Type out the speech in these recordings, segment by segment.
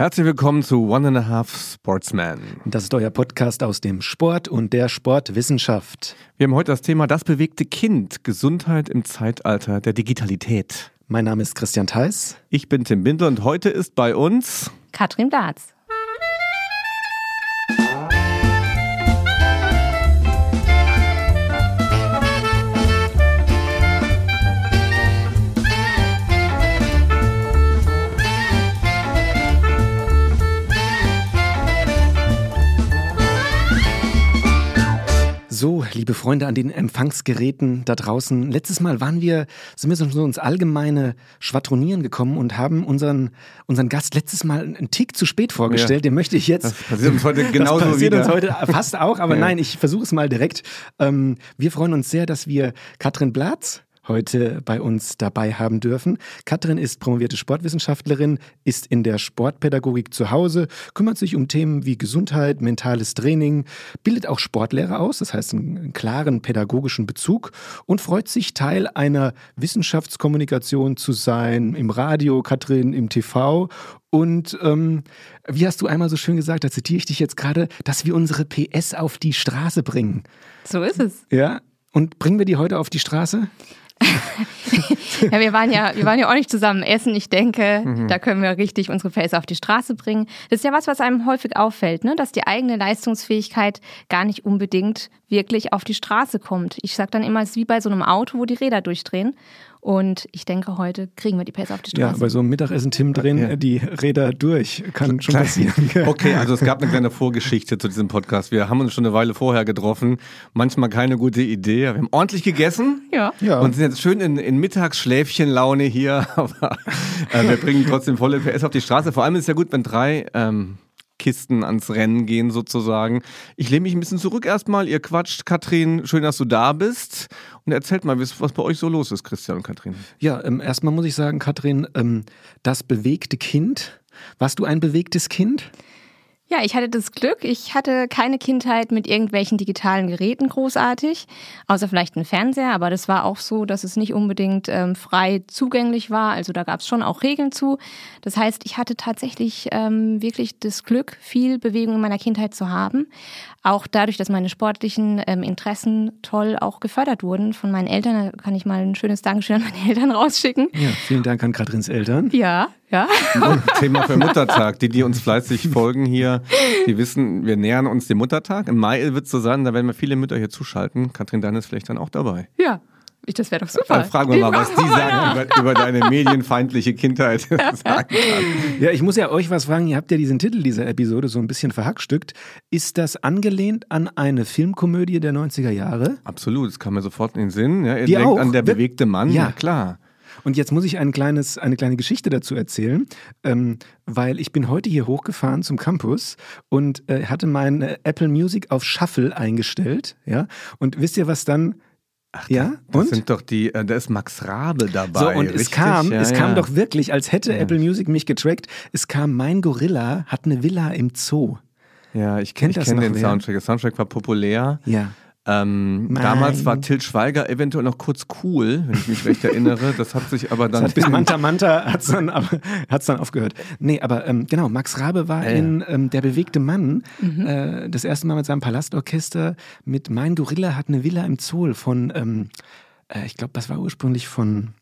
Herzlich willkommen zu One and a Half Sportsman. Das ist euer Podcast aus dem Sport und der Sportwissenschaft. Wir haben heute das Thema Das bewegte Kind, Gesundheit im Zeitalter der Digitalität. Mein Name ist Christian Theis. Ich bin Tim Bindel und heute ist bei uns Katrin Blatz. So, liebe Freunde an den Empfangsgeräten da draußen. Letztes Mal waren wir, sind wir so ins allgemeine Schwadronieren gekommen und haben unseren, unseren Gast letztes Mal einen Tick zu spät vorgestellt. Ja. Den möchte ich jetzt. Das passiert uns heute genauso das passiert wieder. uns heute fast auch, aber ja. nein, ich versuche es mal direkt. Ähm, wir freuen uns sehr, dass wir Katrin Blatz heute bei uns dabei haben dürfen. Katrin ist promovierte Sportwissenschaftlerin, ist in der Sportpädagogik zu Hause, kümmert sich um Themen wie Gesundheit, mentales Training, bildet auch Sportlehrer aus, das heißt einen klaren pädagogischen Bezug und freut sich, Teil einer Wissenschaftskommunikation zu sein, im Radio, Katrin, im TV und ähm, wie hast du einmal so schön gesagt, da zitiere ich dich jetzt gerade, dass wir unsere PS auf die Straße bringen. So ist es. Ja. Und bringen wir die heute auf die Straße? ja, wir waren ja, wir waren ja auch nicht zusammen essen. Ich denke, mhm. da können wir richtig unsere Face auf die Straße bringen. Das ist ja was, was einem häufig auffällt, ne? dass die eigene Leistungsfähigkeit gar nicht unbedingt wirklich auf die Straße kommt. Ich sage dann immer, es ist wie bei so einem Auto, wo die Räder durchdrehen. Und ich denke, heute kriegen wir die Pace auf die Straße. Ja, bei so einem Mittagessen Tim drehen ja. die Räder durch. Kann schon passieren. Okay, also es gab eine kleine Vorgeschichte zu diesem Podcast. Wir haben uns schon eine Weile vorher getroffen. Manchmal keine gute Idee. Wir haben ordentlich gegessen. Ja. ja. Und sind jetzt schön in, in Mittagsschläfchenlaune hier. Aber äh, wir bringen trotzdem volle PS auf die Straße. Vor allem ist es ja gut, wenn drei ähm, Kisten ans Rennen gehen sozusagen. Ich lehne mich ein bisschen zurück erstmal. Ihr quatscht, Katrin, schön, dass du da bist. Und erzählt mal, was bei euch so los ist, Christian und Katrin. Ja, ähm, erstmal muss ich sagen, Katrin, ähm, das bewegte Kind. Warst du ein bewegtes Kind? Ja, ich hatte das Glück, ich hatte keine Kindheit mit irgendwelchen digitalen Geräten großartig, außer vielleicht ein Fernseher, aber das war auch so, dass es nicht unbedingt ähm, frei zugänglich war. Also da gab es schon auch Regeln zu. Das heißt, ich hatte tatsächlich ähm, wirklich das Glück, viel Bewegung in meiner Kindheit zu haben. Auch dadurch, dass meine sportlichen ähm, Interessen toll auch gefördert wurden von meinen Eltern. Da kann ich mal ein schönes Dankeschön an meine Eltern rausschicken. Ja, vielen Dank an Katrins Eltern. Ja, ja. Thema für Muttertag. Die, die uns fleißig folgen hier, die wissen, wir nähern uns dem Muttertag. Im Mai wird es so sein, da werden wir viele Mütter hier zuschalten. Katrin, dann ist vielleicht dann auch dabei. Ja. Ich, das wäre doch super. Dann fragen wir mal, was die sagen über, über, deine medienfeindliche Kindheit sagen kann. Ja, ich muss ja euch was fragen. Ihr habt ja diesen Titel dieser Episode so ein bisschen verhackstückt. Ist das angelehnt an eine Filmkomödie der 90er Jahre? Absolut, das kam mir sofort in den Sinn. Ja, ihr die denkt auch? an der bewegte Mann. Ja, ja klar. Und jetzt muss ich ein kleines, eine kleine Geschichte dazu erzählen, ähm, weil ich bin heute hier hochgefahren zum Campus und äh, hatte mein äh, Apple Music auf Shuffle eingestellt. Ja? Und wisst ihr, was dann Ach, ja, das und? sind doch die, äh, da ist Max Rabe dabei. So, und richtig? es kam, ja, es kam doch wirklich, als hätte ja. Apple Music mich getrackt, es kam, mein Gorilla hat eine Villa im Zoo. Ja, ich kenne kenn den wer? Soundtrack. Der Soundtrack war populär. Ja. Ähm, damals war Till Schweiger eventuell noch kurz cool, wenn ich mich recht erinnere. Das hat sich aber dann. Bis Manta Manta hat es dann, dann aufgehört. Nee, aber ähm, genau, Max Rabe war äh. in ähm, Der bewegte Mann mhm. äh, das erste Mal mit seinem Palastorchester mit Mein Gorilla hat eine Villa im Zoll von, ähm, äh, ich glaube, das war ursprünglich von.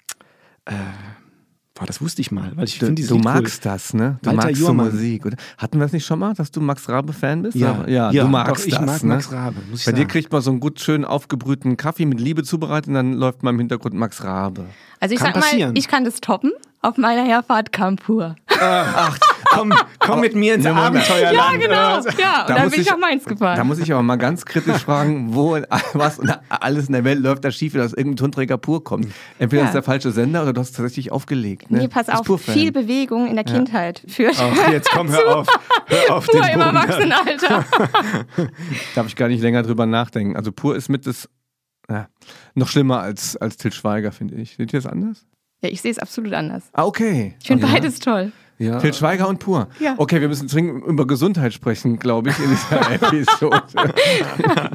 Boah, das wusste ich mal, weil ich finde Du magst cool. das, ne? Du Walter magst so Musik. Oder? Hatten wir das nicht schon mal, dass du Max Rabe-Fan bist? Ja, ja, ja du magst doch, ich das. Ich mag ne? Max Rabe, muss ich Bei sagen. dir kriegt man so einen gut schön aufgebrühten Kaffee mit Liebe zubereitet und dann läuft mal im Hintergrund Max Rabe. Also ich kann sag passieren. mal, ich kann das toppen auf meiner Herfahrt Kampur. Ach, komm, komm mit mir ins Abenteuerland. Ja, genau. Ja, und da dann bin ich nach Mainz gefahren. Da muss ich aber mal ganz kritisch fragen, wo was alles in der Welt läuft da schief, dass irgendein Tonträger pur kommt. Entweder ja. ist der falsche Sender oder du hast tatsächlich aufgelegt. Ne? Nee, pass auf, viel Bewegung in der Kindheit führt. Ach, jetzt komm, hör auf. Hör auf den Pur im Erwachsenenalter. Darf ich gar nicht länger drüber nachdenken. Also pur ist mit das ja, noch schlimmer als, als Til Schweiger, finde ich. Seht ihr das anders? Ja, ich sehe es absolut anders. Ah, okay. Ich finde ja. beides toll. Ja. Til Schweiger und Pur. Ja. Okay, wir müssen dringend über Gesundheit sprechen, glaube ich, in dieser Episode.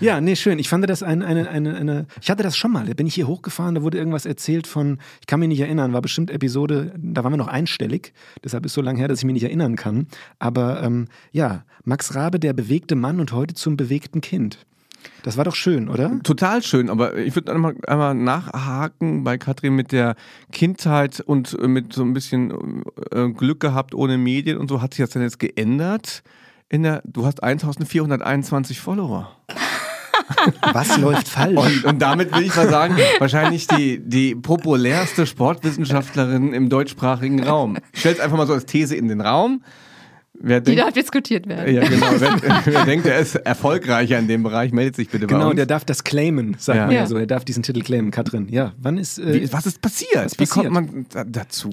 ja, nee, schön. Ich fand das eine, eine, eine, eine, ich hatte das schon mal. Da bin ich hier hochgefahren, da wurde irgendwas erzählt von, ich kann mich nicht erinnern, war bestimmt Episode, da waren wir noch einstellig. Deshalb ist so lange her, dass ich mich nicht erinnern kann. Aber ähm, ja, Max Rabe, der bewegte Mann und heute zum bewegten Kind. Das war doch schön, oder? Total schön, aber ich würde einmal, einmal nachhaken bei Katrin mit der Kindheit und mit so ein bisschen äh, Glück gehabt ohne Medien und so. Hat sich das denn jetzt geändert? In der, du hast 1421 Follower. Was läuft falsch? Und, und, damit will ich mal sagen, wahrscheinlich die, die populärste Sportwissenschaftlerin im deutschsprachigen Raum. Ich stelle es einfach mal so als These in den Raum. Wer die darf diskutiert werden. Ja, genau. Wer, wer, denkt, er ist erfolgreicher in dem Bereich, meldet sich bitte genau, bei uns. Genau, der darf das claimen, sagt ja. man ja so. Er darf diesen Titel claimen. Katrin, ja, wann ist. Äh, Wie, was ist passiert? Was Wie passiert? kommt man dazu?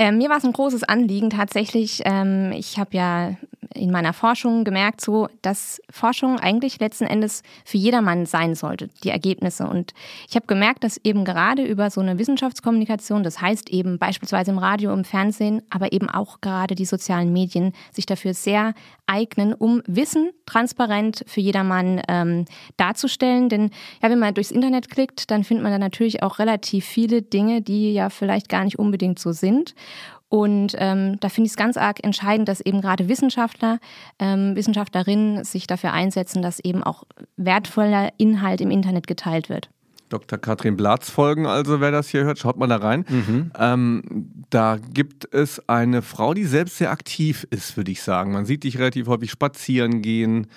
Ähm, mir war es ein großes Anliegen tatsächlich. Ähm, ich habe ja in meiner Forschung gemerkt, so, dass Forschung eigentlich letzten Endes für jedermann sein sollte, die Ergebnisse. Und ich habe gemerkt, dass eben gerade über so eine Wissenschaftskommunikation, das heißt eben beispielsweise im Radio, im Fernsehen, aber eben auch gerade die sozialen Medien, sich dafür sehr eignen, um Wissen transparent für jedermann ähm, darzustellen. Denn ja, wenn man durchs Internet klickt, dann findet man da natürlich auch relativ viele Dinge, die ja vielleicht gar nicht unbedingt so sind. Und ähm, da finde ich es ganz arg entscheidend, dass eben gerade Wissenschaftler, ähm, Wissenschaftlerinnen sich dafür einsetzen, dass eben auch wertvoller Inhalt im Internet geteilt wird. Dr. Katrin Blatz folgen, also wer das hier hört, schaut mal da rein. Mhm. Ähm, da gibt es eine Frau, die selbst sehr aktiv ist, würde ich sagen. Man sieht dich relativ häufig spazieren gehen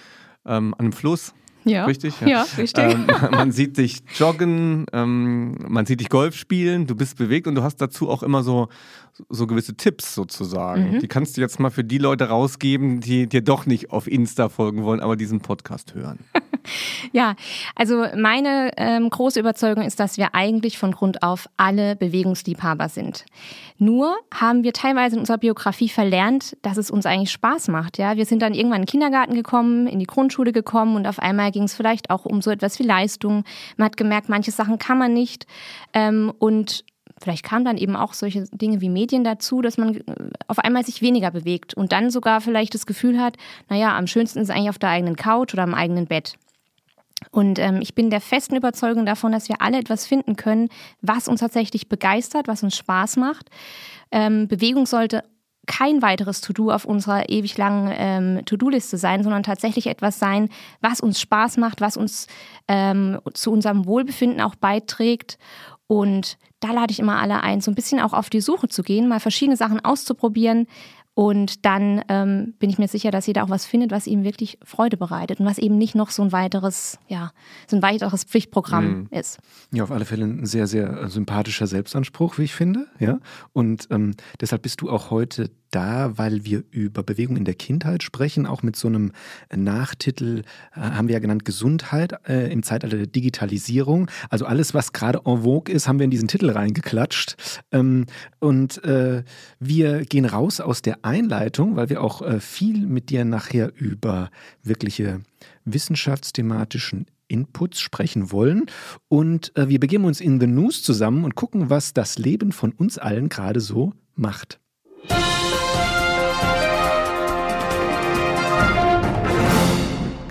ähm, an einem Fluss. Ja. Richtig? Ja, ja richtig. Ähm, man sieht dich joggen, ähm, man sieht dich Golf spielen, du bist bewegt und du hast dazu auch immer so, so gewisse Tipps sozusagen. Mhm. Die kannst du jetzt mal für die Leute rausgeben, die dir doch nicht auf Insta folgen wollen, aber diesen Podcast hören. ja, also meine ähm, große Überzeugung ist, dass wir eigentlich von Grund auf alle Bewegungsliebhaber sind. Nur haben wir teilweise in unserer Biografie verlernt, dass es uns eigentlich Spaß macht. Ja, wir sind dann irgendwann in den Kindergarten gekommen, in die Grundschule gekommen und auf einmal ging es vielleicht auch um so etwas wie Leistung. Man hat gemerkt, manche Sachen kann man nicht. Ähm, und vielleicht kamen dann eben auch solche Dinge wie Medien dazu, dass man äh, auf einmal sich weniger bewegt und dann sogar vielleicht das Gefühl hat, naja, am schönsten ist es eigentlich auf der eigenen Couch oder am eigenen Bett. Und ähm, ich bin der festen Überzeugung davon, dass wir alle etwas finden können, was uns tatsächlich begeistert, was uns Spaß macht. Ähm, Bewegung sollte kein weiteres To-Do auf unserer ewig langen ähm, To-Do-Liste sein, sondern tatsächlich etwas sein, was uns Spaß macht, was uns ähm, zu unserem Wohlbefinden auch beiträgt. Und da lade ich immer alle ein, so ein bisschen auch auf die Suche zu gehen, mal verschiedene Sachen auszuprobieren. Und dann ähm, bin ich mir sicher, dass jeder auch was findet, was ihm wirklich Freude bereitet und was eben nicht noch so ein weiteres, ja, so ein weiteres Pflichtprogramm mhm. ist. Ja, auf alle Fälle ein sehr, sehr sympathischer Selbstanspruch, wie ich finde. Ja. Und ähm, deshalb bist du auch heute da, weil wir über Bewegung in der Kindheit sprechen, auch mit so einem Nachtitel, äh, haben wir ja genannt Gesundheit äh, im Zeitalter der Digitalisierung. Also alles, was gerade en vogue ist, haben wir in diesen Titel reingeklatscht. Ähm, und äh, wir gehen raus aus der Einleitung, weil wir auch äh, viel mit dir nachher über wirkliche wissenschaftsthematischen Inputs sprechen wollen. Und äh, wir begeben uns in The News zusammen und gucken, was das Leben von uns allen gerade so macht.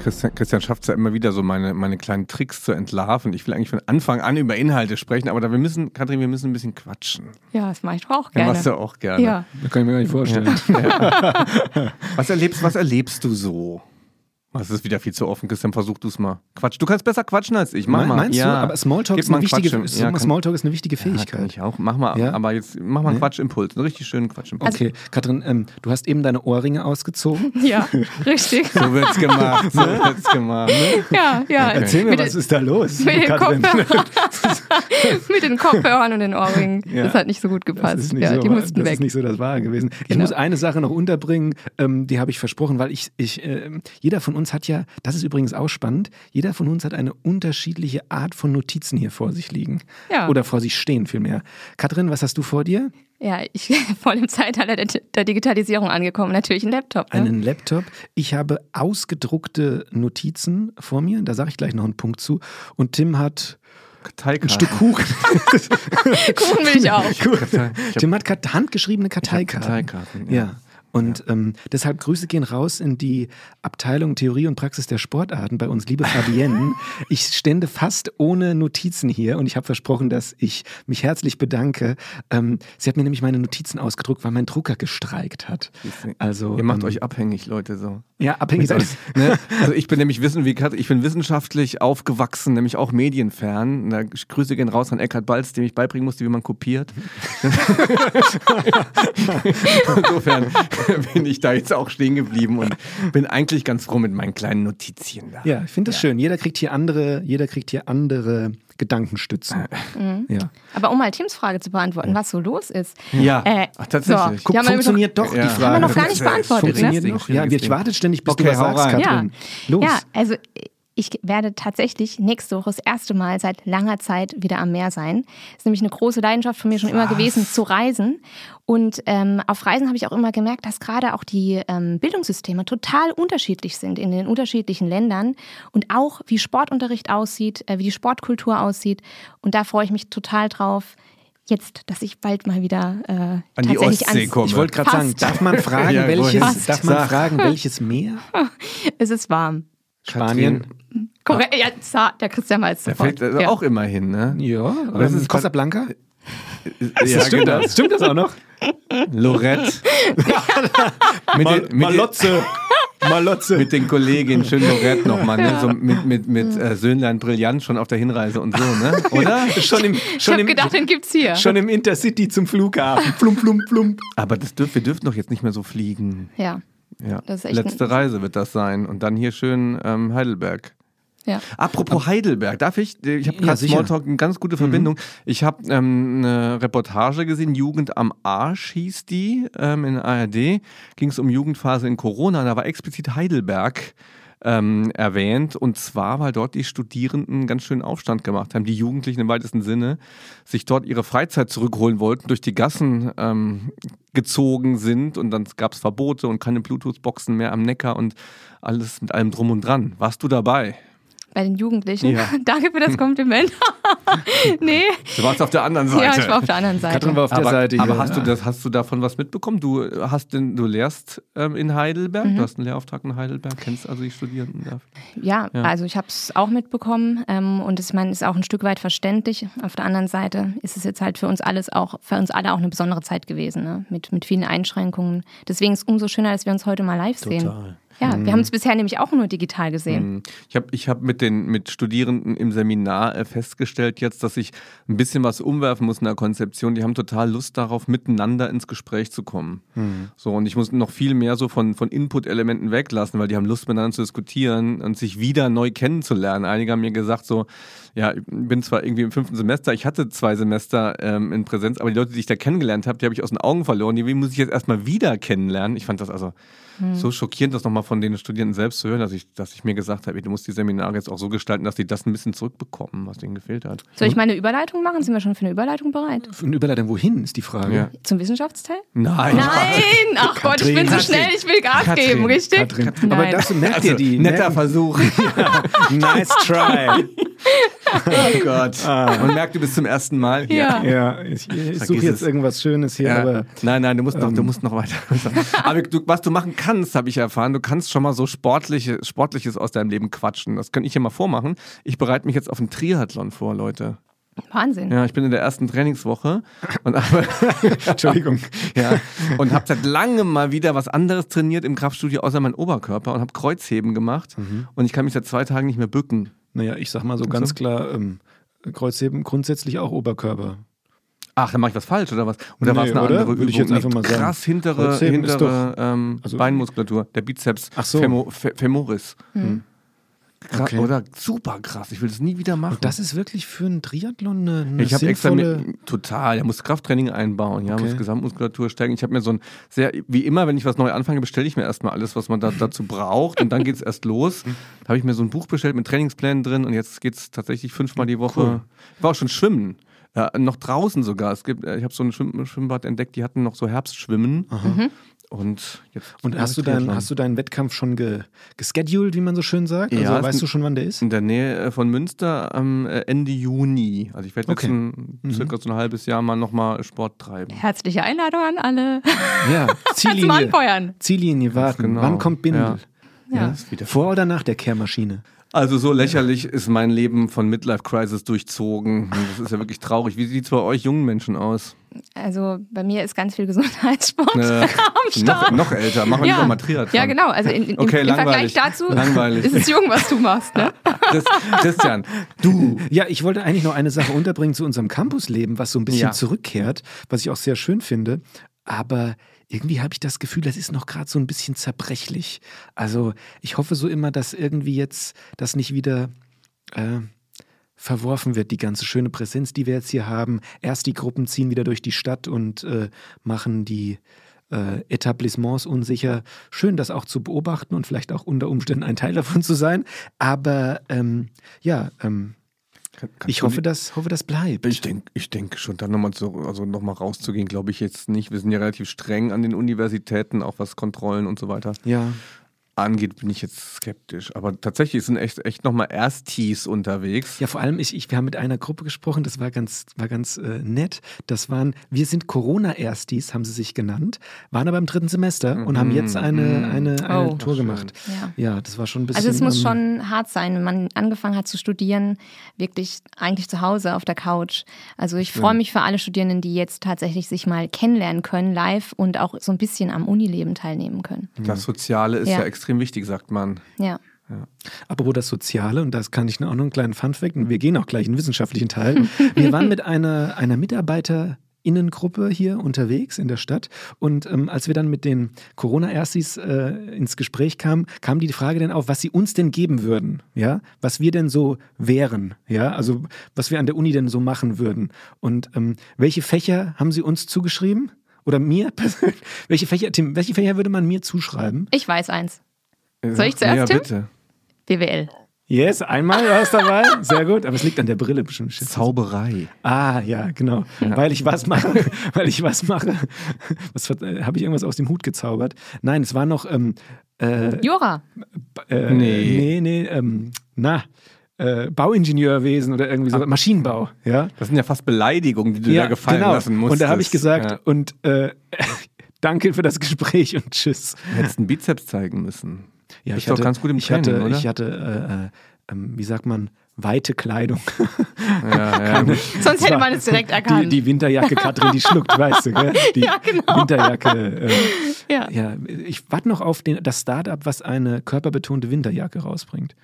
Christian, Christian schafft es ja immer wieder so meine, meine kleinen Tricks zu entlarven. Ich will eigentlich von Anfang an über Inhalte sprechen, aber da wir müssen, Katrin, wir müssen ein bisschen quatschen. Ja, das mache ich auch gerne. Ja, machst du auch gerne. Ja. Das kann ich mir gar nicht vorstellen. Ja. was, erlebst, was erlebst du so? Das ist wieder viel zu offen, Christian. Versuch du es mal. Quatsch. Du kannst besser quatschen als ich. Mach mal. Meinst ja. du? Aber Smalltalk ist, eine wichtige, ja, Smalltalk ist eine wichtige Fähigkeit. Ja, ich auch. Mach mal. Ja? Aber jetzt mach mal einen Quatschimpuls. Einen richtig schönen Quatschimpuls. Okay, Katrin, ähm, du hast eben deine Ohrringe ausgezogen. Ja, richtig. so wird's gemacht. So wird's gemacht. Ne? Ja, ja. Erzähl mir, was ist da los? Mit den, Kopfhörern, mit den Kopfhörern und den Ohrringen. Das hat nicht so gut gepasst. ja, so, die mussten das weg. ist nicht so das Wahre gewesen. Ich genau. muss eine Sache noch unterbringen, ähm, die habe ich versprochen, weil ich, ich äh, jeder von uns hat ja, das ist übrigens auch spannend. Jeder von uns hat eine unterschiedliche Art von Notizen hier vor sich liegen. Ja. Oder vor sich stehen vielmehr. Katrin, was hast du vor dir? Ja, ich bin voll im Zeitalter der, der Digitalisierung angekommen. Natürlich ein Laptop. Ne? Einen Laptop. Ich habe ausgedruckte Notizen vor mir. Da sage ich gleich noch einen Punkt zu. Und Tim hat Karteikarten. Ein Stück Kuchen. Kuchen will ich auch. Tim hat handgeschriebene Karteikarten. Karteikarten. Ja. Und ähm, deshalb Grüße gehen raus in die Abteilung Theorie und Praxis der Sportarten bei uns, liebe Fabienne. ich stände fast ohne Notizen hier und ich habe versprochen, dass ich mich herzlich bedanke. Ähm, sie hat mir nämlich meine Notizen ausgedruckt, weil mein Drucker gestreikt hat. Also Ihr macht ähm, euch abhängig, Leute, so. ja abhängig sein. Ne? Also ich bin nämlich wissen, wie ich bin wissenschaftlich aufgewachsen, nämlich auch medienfern. Da Grüße gehen raus an Eckhard Balz, dem ich beibringen musste, wie man kopiert. Insofern bin ich da jetzt auch stehen geblieben und bin eigentlich ganz froh mit meinen kleinen Notizien da. Ja, ich finde das schön. Jeder kriegt hier andere, jeder kriegt hier andere Gedankenstützen. Ja. Aber um mal Tims Frage zu beantworten, was so los ist. Ja, Äh, Ach, tatsächlich. so, Guck, wir funktioniert doch Ja. die Frage. Haben wir noch gar nicht beantwortet, ne? Funktioniert Ding, noch? Ja, ich Ding. warte ständig, bis Okay, du was sagst, rein. Katrin. Ja. Los. Ja, also ich werde tatsächlich nächste Woche das erste Mal seit langer Zeit wieder am Meer sein. ist nämlich eine große Leidenschaft von mir schon immer gewesen, zu reisen. Und ähm, auf Reisen habe ich auch immer gemerkt, dass gerade auch die ähm, Bildungssysteme total unterschiedlich sind in den unterschiedlichen Ländern und auch wie Sportunterricht aussieht, äh, wie die Sportkultur aussieht. Und da freue ich mich total drauf. Jetzt, dass ich bald mal wieder äh, An die Ostsee ans- komme. Ich wollte gerade sagen, darf man fragen, Ja, welches, darf man fragen, welches Meer? Es ist warm. Spanien. Korrekt, ja, der Christian weiß Da sofort. fällt also ja. auch immerhin, ne? Ja, das ähm, ist- Casablanca? Ja, Stimmt genau. das? Stimmt das auch noch? Lorette. mit, den, mit, den, Malotze. Malotze. mit den Kolleginnen, schön Lorette nochmal, ne? So mit, mit, mit äh, Söhnlein Brillant schon auf der Hinreise und so, ne? Oder? schon im, Ich schon habe im, gedacht, den gibt's hier. schon im Intercity zum Flughafen. Plump, plump, plump. Aber das dürf, wir dürfen doch jetzt nicht mehr so fliegen. Ja, Ja. Das ist echt Letzte Reise wird das sein. Und dann hier schön ähm, Heidelberg. ja. Apropos Heidelberg, darf ich? Ich habe Ja, gerade sicher. Smalltalk eine ganz gute Verbindung. Ich habe ähm, eine Reportage gesehen, Jugend am Arsch hieß die, ähm, in der ARD. Ging es um Jugendphase in Corona. Da war explizit Heidelberg ähm, erwähnt. Und zwar, weil dort die Studierenden ganz schön Aufstand gemacht haben, die Jugendlichen im weitesten Sinne, sich dort ihre Freizeit zurückholen wollten, durch die Gassen ähm, gezogen sind. Und dann gab es Verbote und keine Bluetooth-Boxen mehr am Neckar und alles mit allem drum und dran. Warst du dabei? Bei den Jugendlichen. Ja. Danke für das Kompliment. nee. Du warst auf der anderen Seite. Ja, ich war auf der anderen Seite. Katrin war auf der aber, Seite. aber hast du das, hast du davon was mitbekommen? Du hast den, du lehrst ähm, in Heidelberg, Mhm. du hast einen Lehrauftrag in Heidelberg, kennst also die Studierenden da. Ja, Ja. also ich habe es auch mitbekommen ähm, und ich meine, ist auch ein Stück weit verständlich. Auf der anderen Seite ist es jetzt halt für uns alles auch, für uns alle auch eine besondere Zeit gewesen, ne? mit, mit vielen Einschränkungen. Deswegen ist es umso schöner, dass wir uns heute mal live sehen. Ja, wir haben es bisher nämlich auch nur digital gesehen. Mhm. Ich habe ich hab mit den mit Studierenden im Seminar äh, festgestellt jetzt, dass ich ein bisschen was umwerfen muss in der Konzeption. Die haben total Lust darauf, miteinander ins Gespräch zu kommen. So, und ich muss noch viel mehr so von, von Input-Elementen weglassen, weil die haben Lust miteinander zu diskutieren und sich wieder neu kennenzulernen. Einige haben mir gesagt so, ja, ich bin zwar irgendwie im fünften Semester, ich hatte zwei Semester ähm, in Präsenz, aber die Leute, die ich da kennengelernt habe, die habe ich aus den Augen verloren. Die muss ich jetzt erstmal wieder kennenlernen. Ich fand das also so schockierend, das nochmal von den Studierenden selbst zu hören, dass ich, dass ich mir gesagt habe, du musst die Seminare jetzt auch so gestalten, dass die das ein bisschen zurückbekommen, was denen gefehlt hat. Soll ich meine Überleitung machen? Sind wir schon für eine Überleitung bereit? Für eine Überleitung wohin, ist die Frage. Ja. Zum Wissenschaftsteil? Nein. Nein! Ach Gott, ich bin so schnell, ich will Gas Katrin. geben, richtig? Katrin. Aber Nein. das merkt ihr die. Netter merken- Versuch. Nice try. oh Gott. Man merkt, du bist zum ersten Mal hier. Ja. Ja, ich, ich suche jetzt es. irgendwas Schönes hier, Ja. aber nein, nein, du musst noch, du musst noch weiter. Aber du, was du machen kannst, habe ich erfahren, du kannst schon mal so sportliche, Sportliches aus deinem Leben quatschen. Das kann ich hier mal vormachen. Ich bereite mich jetzt auf einen Triathlon vor, Leute. Wahnsinn. Ja, ich bin in der ersten Trainingswoche und aber, Entschuldigung. ja, und habe seit langem mal wieder was anderes trainiert im Kraftstudio außer mein Oberkörper und habe Kreuzheben gemacht und ich kann mich seit zwei Tagen nicht mehr bücken. Naja, ich sag mal so ganz klar, ähm, Kreuzheben grundsätzlich auch Oberkörper. Ach, dann mache ich was falsch oder was? Oder Nee, war es eine oder? andere Würde ich Übung? jetzt einfach mal sagen. Krass hintere, Kreuzheben ist hintere ähm, also- Beinmuskulatur, der Bizeps Ach so. femo, fe, femoris. Krass, Okay. Oder super krass. Ich will das nie wieder machen. Und das ist wirklich für einen Triathlon eine, eine ich habe extra sinnvolle... mit, total, er muss Krafttraining einbauen, ja, Okay. muss Gesamtmuskulatur stärken. Ich habe mir so ein sehr, wie immer, wenn ich was neu anfange, bestelle ich mir erstmal alles, was man da, dazu braucht und dann geht es erst los. Da habe ich mir so ein Buch bestellt mit Trainingsplänen drin und jetzt geht es tatsächlich fünfmal die Woche. Cool. Ich war auch schon schwimmen. Ja, noch draußen sogar. Es gibt, äh, ich habe so ein Schwimm Schwimmbad entdeckt, die hatten noch so Herbstschwimmen. Und, jetzt und hast, du dein, hast du deinen Wettkampf schon ge, gescheduled, wie man so schön sagt? Also ja, weißt du schon, wann der ist? In der Nähe äh, von Münster am äh, Ende Juni. Also ich werde jetzt okay. ein, mhm. circa so ein halbes Jahr mal nochmal Sport treiben. Herzliche Einladung an alle. Ja, Ziellinie. anfeuern. Ziellinie warten. Genau. Wann kommt Bindel? Ja. ja. Vor oder nach der Kehrmaschine? Also so lächerlich ist mein Leben von Midlife Crisis durchzogen. Das ist ja wirklich traurig. Wie sieht es bei euch jungen Menschen aus? Also bei mir ist ganz viel Gesundheitssport äh, am Start. Noch, noch älter, machen wir ja. lieber mal Triathlon. Ja, genau. Also in, in, okay, im, im Vergleich dazu langweilig. ist es jung, was du machst. Ne? Das, Christian, du. Ja, ich wollte eigentlich noch eine Sache unterbringen zu unserem Campusleben, was so ein bisschen ja. zurückkehrt, was ich auch sehr schön finde. Aber irgendwie habe ich das Gefühl, das ist noch gerade so ein bisschen zerbrechlich. Also ich hoffe so immer, dass irgendwie jetzt das nicht wieder äh, verworfen wird, die ganze schöne Präsenz, die wir jetzt hier haben. Erst die Gruppen ziehen wieder durch die Stadt und äh, machen die äh, Etablissements unsicher. Schön, das auch zu beobachten und vielleicht auch unter Umständen ein Teil davon zu sein. Aber ähm, ja, ähm, kann, ich hoffe, das, hoffe, das bleibt. Ich denke ich denk schon, da nochmal so, also noch rauszugehen, glaube ich jetzt nicht. Wir sind ja relativ streng an den Universitäten, auch was Kontrollen und so weiter. Ja angeht, bin ich jetzt skeptisch. Aber tatsächlich sind echt, echt nochmal Erstis unterwegs. Ja, vor allem, ich, ich, wir haben mit einer Gruppe gesprochen, das war ganz, war ganz äh, nett. Das waren, wir sind Corona-Erstis, haben sie sich genannt, waren aber im dritten Semester und haben jetzt eine, mhm. eine, eine oh, Tour gemacht. Ja. ja. das war schon ein bisschen. Also es muss schon hart sein, wenn man angefangen hat zu studieren, wirklich eigentlich zu Hause auf der Couch. Also ich freue mich für alle Studierenden, die jetzt tatsächlich sich mal kennenlernen können, live und auch so ein bisschen am Unileben teilnehmen können. Das Soziale ist ja, ja extrem wichtig, sagt man. Ja. Ja. Apropos das Soziale, und das kann ich auch noch einen kleinen Funfact, und wir gehen auch gleich in den wissenschaftlichen Teil. Wir waren mit einer, einer Mitarbeiterinnengruppe hier unterwegs in der Stadt. Und ähm, als wir dann mit den Corona-Erstis äh, ins Gespräch kamen, kam die Frage dann auf, was sie uns denn geben würden, ja, was wir denn so wären, ja, also was wir an der Uni denn so machen würden. Und ähm, welche Fächer haben sie uns zugeschrieben? Oder mir persönlich? Welche Fächer, Tim, welche Fächer würde man mir zuschreiben? Ich weiß eins. Soll ich zuerst, ja, bitte. BWL. Yes, einmal war es dabei. Sehr gut. Aber es liegt an der Brille bestimmt. Zauberei. Ah, ja, genau. Ja. Weil ich was mache. Weil ich was mache. Was, äh, Habe ich irgendwas aus dem Hut gezaubert? Nein, es war noch. Ähm, äh, Jura. Äh, nee. Nee, nee. Ähm, na. Äh, Bauingenieurwesen oder irgendwie so, Ach, Maschinenbau, ja. Das sind ja fast Beleidigungen, die du ja, da gefallen genau. lassen musst. Und da habe ich gesagt, ja. und äh, danke für das Gespräch und tschüss. Du hättest einen Bizeps zeigen müssen. Ja, ich hatte, ganz gut im ich Training, hatte, oder? Ich hatte, äh, äh, ähm, wie sagt man, weite Kleidung. Ja, ja. Sonst hätte man es direkt erkannt. Die, die Winterjacke, Katrin, die schluckt, weißt du, gell? Die ja, genau. Winterjacke. Äh, ja. ja. Ich warte noch auf den, das Startup, was eine körperbetonte Winterjacke rausbringt.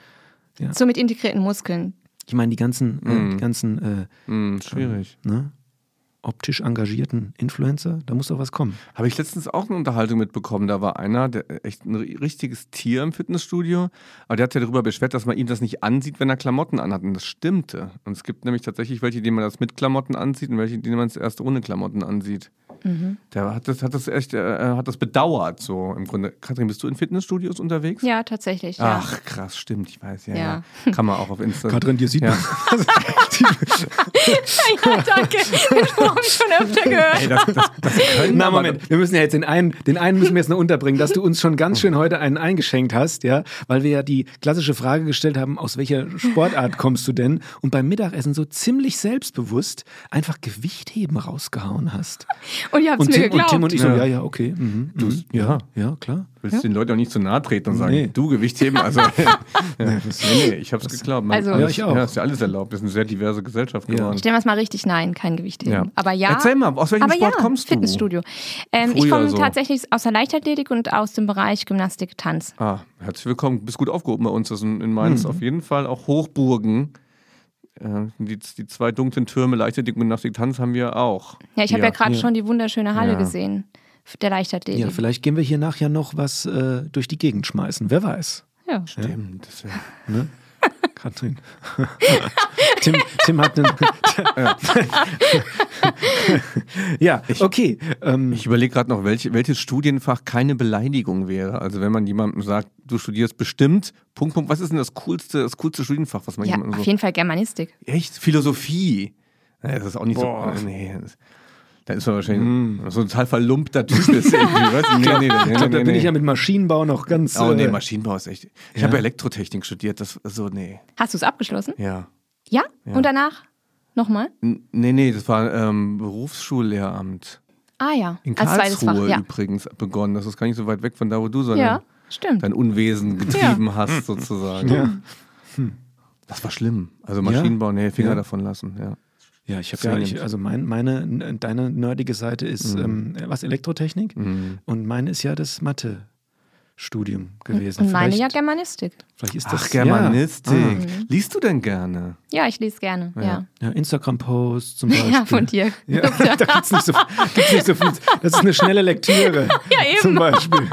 Ja. So mit integrierten Muskeln. Ich meine, die ganzen, mm. äh, die mhm. ganzen äh, mm, schwierig. Ne? Optisch engagierten Influencer, da muss doch was kommen. Habe ich letztens auch eine Unterhaltung mitbekommen. Da war einer, der echt ein richtiges Tier im Fitnessstudio, aber der hat sich darüber beschwert, dass man ihm das nicht ansieht, wenn er Klamotten anhat. Und das stimmte. Und es gibt nämlich tatsächlich welche, denen man das mit Klamotten ansieht und welche, denen man es erst ohne Klamotten ansieht. Mhm. Der hat das, hat das echt, äh, hat das bedauert, so im Grunde. Kathrin, bist du in Fitnessstudios unterwegs? Ja, tatsächlich. Ja. Ach, krass, stimmt, ich weiß, ja, ja. ja. Kann man auch auf Instagram. Kathrin, dir sieht ja. man. ja, danke. Den Spruch habe ich schon öfter gehört. Ey, das, das, das Na, Moment, wir müssen ja jetzt den einen, den einen müssen wir jetzt noch unterbringen, dass du uns schon ganz schön heute einen eingeschenkt hast, ja, weil wir ja die klassische Frage gestellt haben, aus welcher Sportart kommst du denn? Und beim Mittagessen so ziemlich selbstbewusst einfach Gewichtheben rausgehauen hast. Und ihr habt es mir Tim, geglaubt. Und Tim und ich so, ja, ja, okay. Mhm, du, mhm, ja, ja, klar. Willst ja? den Leuten auch nicht zu nahe treten und sagen, nee. du Gewichtheben? Also, ja. nee, nee, ich habe es geglaubt. Man, also, alles, ja, ich auch. Ja, ist ja alles erlaubt. Wir sind eine sehr diverse Gesellschaft geworden. Stellen wir es mal richtig, nein, kein Gewichtheben. Ja. Aber ja. Erzähl mal, aus welchem Sport kommst du? Fitnessstudio. Ähm, ich komme so. tatsächlich aus der Leichtathletik und aus dem Bereich Gymnastik, Tanz. Ah, herzlich willkommen. Du bist gut aufgehoben bei uns. Das sind in Mainz mhm. auf jeden Fall auch Hochburgen. Äh, die, die, zwei dunklen Türme, Leichtathletik Tanz haben wir auch. Ja, ich habe ja, ja gerade schon die wunderschöne Halle gesehen der Leichtathletik. Ja, vielleicht gehen wir hier nachher noch was äh, durch die Gegend schmeißen. Wer weiß. Ja. Stimmt. Das wär, ne? Katrin. Tim, Tim hat einen. ja, okay. Ähm, ich überlege gerade noch, welche, welches Studienfach keine Beleidigung wäre. Also wenn man jemandem sagt, du studierst bestimmt, Punkt, Punkt, was ist denn das coolste, das coolste Studienfach, was man ja, jemandem so. Auf jeden Fall Germanistik. Echt? Philosophie. das ist auch nicht Boah. so. Nee. Da ist man wahrscheinlich mm. so ein total verlumpter Typ ist irgendwie. Was? Nee, nee, nee, ich glaube, da bin ich ja mit Maschinenbau noch ganz. Oh nee, äh, Maschinenbau ist echt. Ich ja. habe Elektrotechnik studiert, das so, nee. Hast du es abgeschlossen? Ja. ja. ja. Und danach? Nochmal? Nee, nee, das war ähm, Berufsschullehramt. Ah ja. In Karlsruhe Fach, ja. übrigens begonnen. Das ist gar nicht so weit weg von da, wo du so ja, dein Unwesen getrieben hast, sozusagen. Ja. Hm. Das war schlimm. Also Maschinenbau, nee, Finger davon lassen, ja. Ja, ich habe ja, ich, also mein, meine, deine nerdige Seite ist mhm. ähm, was Elektrotechnik mhm. und meine ist ja das Mathe. Studium gewesen. Und meine ja Germanistik. Vielleicht ist das Ach, Germanistik. Ja. Ah. Liest du denn gerne? Ja, ich lese gerne, ja. ja. ja Instagram-Posts zum Beispiel. Ja, von dir. Ja, da gibt es nicht, so, nicht so viel. Das ist eine schnelle Lektüre. ja, eben. Zum Beispiel.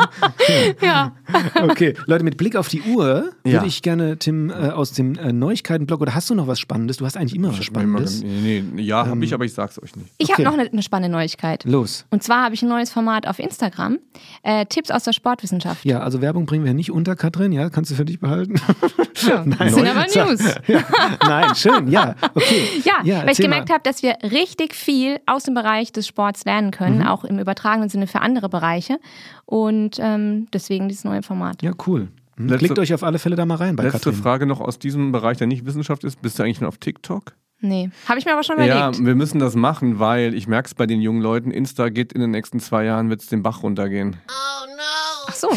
ja. Okay, Leute, mit Blick auf die Uhr würde ich gerne, Tim, äh, aus dem äh, Neuigkeitenblog, oder hast du noch was Spannendes? Du hast eigentlich immer was Spannendes. Immer, nee, nee, ja, ähm, habe ich, aber ich sag's euch nicht. Ich okay. habe noch eine, eine, spannende Neuigkeit. Los. Und zwar habe ich ein neues Format auf Instagram. Äh, Tipps aus der Sportwissenschaft. Ja, also Werbung bringen wir nicht unter, Katrin, ja? Kannst du für dich behalten? Ja, Nein. Das sind aber News. Ja. Nein, schön, ja. Okay. Ja, ja weil ich gemerkt habe, dass wir richtig viel aus dem Bereich des Sports lernen können, mhm. auch im übertragenen Sinne für andere Bereiche. Und ähm, deswegen dieses neue Format. Ja, cool. Mhm. Letzte, Klickt euch auf alle Fälle da mal rein bei Letzte Katrin. Frage noch aus diesem Bereich, der nicht Wissenschaft ist. Bist du eigentlich nur auf TikTok? Nee, habe ich mir aber schon überlegt. Ja, wir müssen das machen, weil ich merke es bei den jungen Leuten, Insta geht in den nächsten zwei Jahren, wird es den Bach runtergehen. Oh no! Ach so.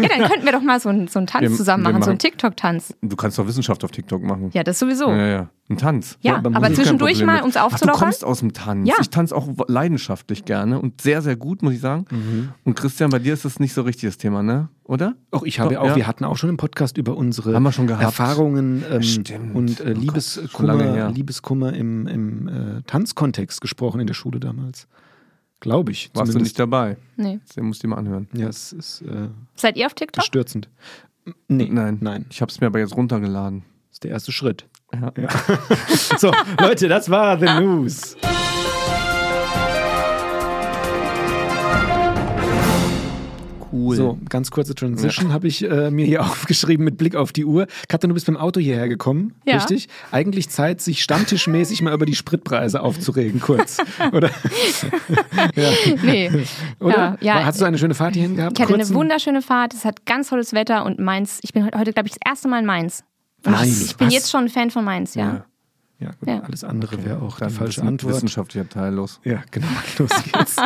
Ja, dann könnten wir doch mal so einen, so einen Tanz wir, zusammen machen, machen, so einen TikTok-Tanz. Du kannst doch Wissenschaft auf TikTok machen. Ja, das sowieso. Ja, ja. Ein Tanz. Ja, aber, aber zwischendurch mal, um es aufzulockern. Ach, du kommst aus dem Tanz. Ja. Ich tanze auch leidenschaftlich gerne und sehr, sehr gut, muss ich sagen. Mhm. Und Christian, bei dir ist das nicht so richtig das Thema, ne? Oder? Auch ich habe auch, ja. wir hatten auch schon im Podcast über unsere Erfahrungen ähm, und äh, oh Liebeskummer, Liebeskummer im, im äh, Tanzkontext gesprochen in der Schule damals. Glaube ich. Warst zumindest. du nicht dabei? Nee. Den musst du mal anhören. Ja, es ist. Äh, Seid ihr auf TikTok? Bestürzend. Nee. Nein. Nein. Ich habe es mir aber jetzt runtergeladen. Das ist der erste Schritt. Ja. ja. so, Leute, das war The News. Cool. So, ganz kurze Transition ja. habe ich äh, mir hier aufgeschrieben mit Blick auf die Uhr. Katrin, du bist beim Auto hierher gekommen, ja. richtig? Eigentlich Zeit, sich stammtischmäßig mal über die Spritpreise aufzuregen, kurz. Oder? ja. Nee. Oder? Ja, Hast du eine schöne Fahrt hierhin gehabt? Ich hatte Kurzen? eine wunderschöne Fahrt. Es hat ganz tolles Wetter und Mainz. Ich bin heute, glaube ich, das erste Mal in Mainz. Was? Ich bin Was? jetzt schon ein Fan von Mainz, ja. Ja, gut, ja. alles andere wäre auch Dann die falsche Antwort. Wissenschaftlicher Teil los. Ja, genau. Los geht's.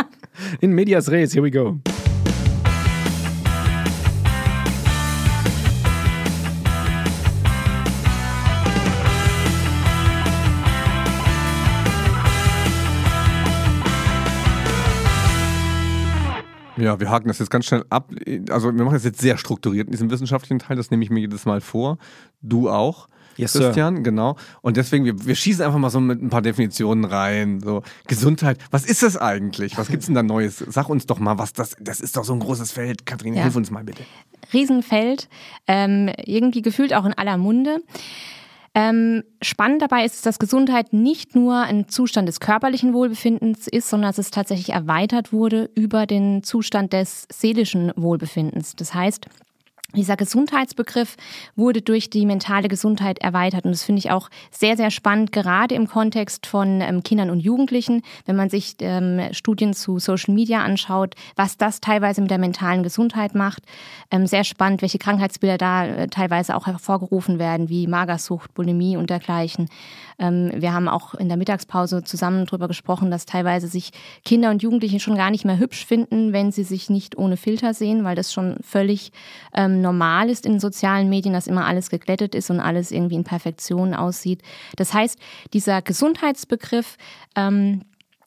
In medias res, here we go. Ja, wir haken das jetzt ganz schnell ab. Also wir machen das jetzt sehr strukturiert in diesem wissenschaftlichen Teil, das nehme ich mir jedes Mal vor. Du auch. Yes, Christian, sir. genau. Und deswegen, wir, wir schießen einfach mal so mit ein paar Definitionen rein. So, Gesundheit, was ist das eigentlich? Was gibt es denn da Neues? Sag uns doch mal, was das, das ist doch so ein großes Feld. Kathrin, ja. hilf uns mal bitte. Riesenfeld, ähm, irgendwie gefühlt auch in aller Munde. Ähm, spannend dabei ist, dass Gesundheit nicht nur ein Zustand des körperlichen Wohlbefindens ist, sondern dass es tatsächlich erweitert wurde über den Zustand des seelischen Wohlbefindens. Das heißt, dieser Gesundheitsbegriff wurde durch die mentale Gesundheit erweitert und das finde ich auch sehr, sehr spannend, gerade im Kontext von ähm, Kindern und Jugendlichen, wenn man sich ähm, Studien zu Social Media anschaut, was das teilweise mit der mentalen Gesundheit macht. Ähm, sehr spannend, welche Krankheitsbilder da äh, teilweise auch hervorgerufen werden, wie Magersucht, Bulimie und dergleichen. Ähm, wir haben auch in der Mittagspause zusammen darüber gesprochen, dass teilweise sich Kinder und Jugendliche schon gar nicht mehr hübsch finden, wenn sie sich nicht ohne Filter sehen, weil das schon völlig ähm, normal ist in sozialen Medien, dass immer alles geglättet ist und alles irgendwie in Perfektion aussieht. Das heißt, dieser Gesundheitsbegriff ähm,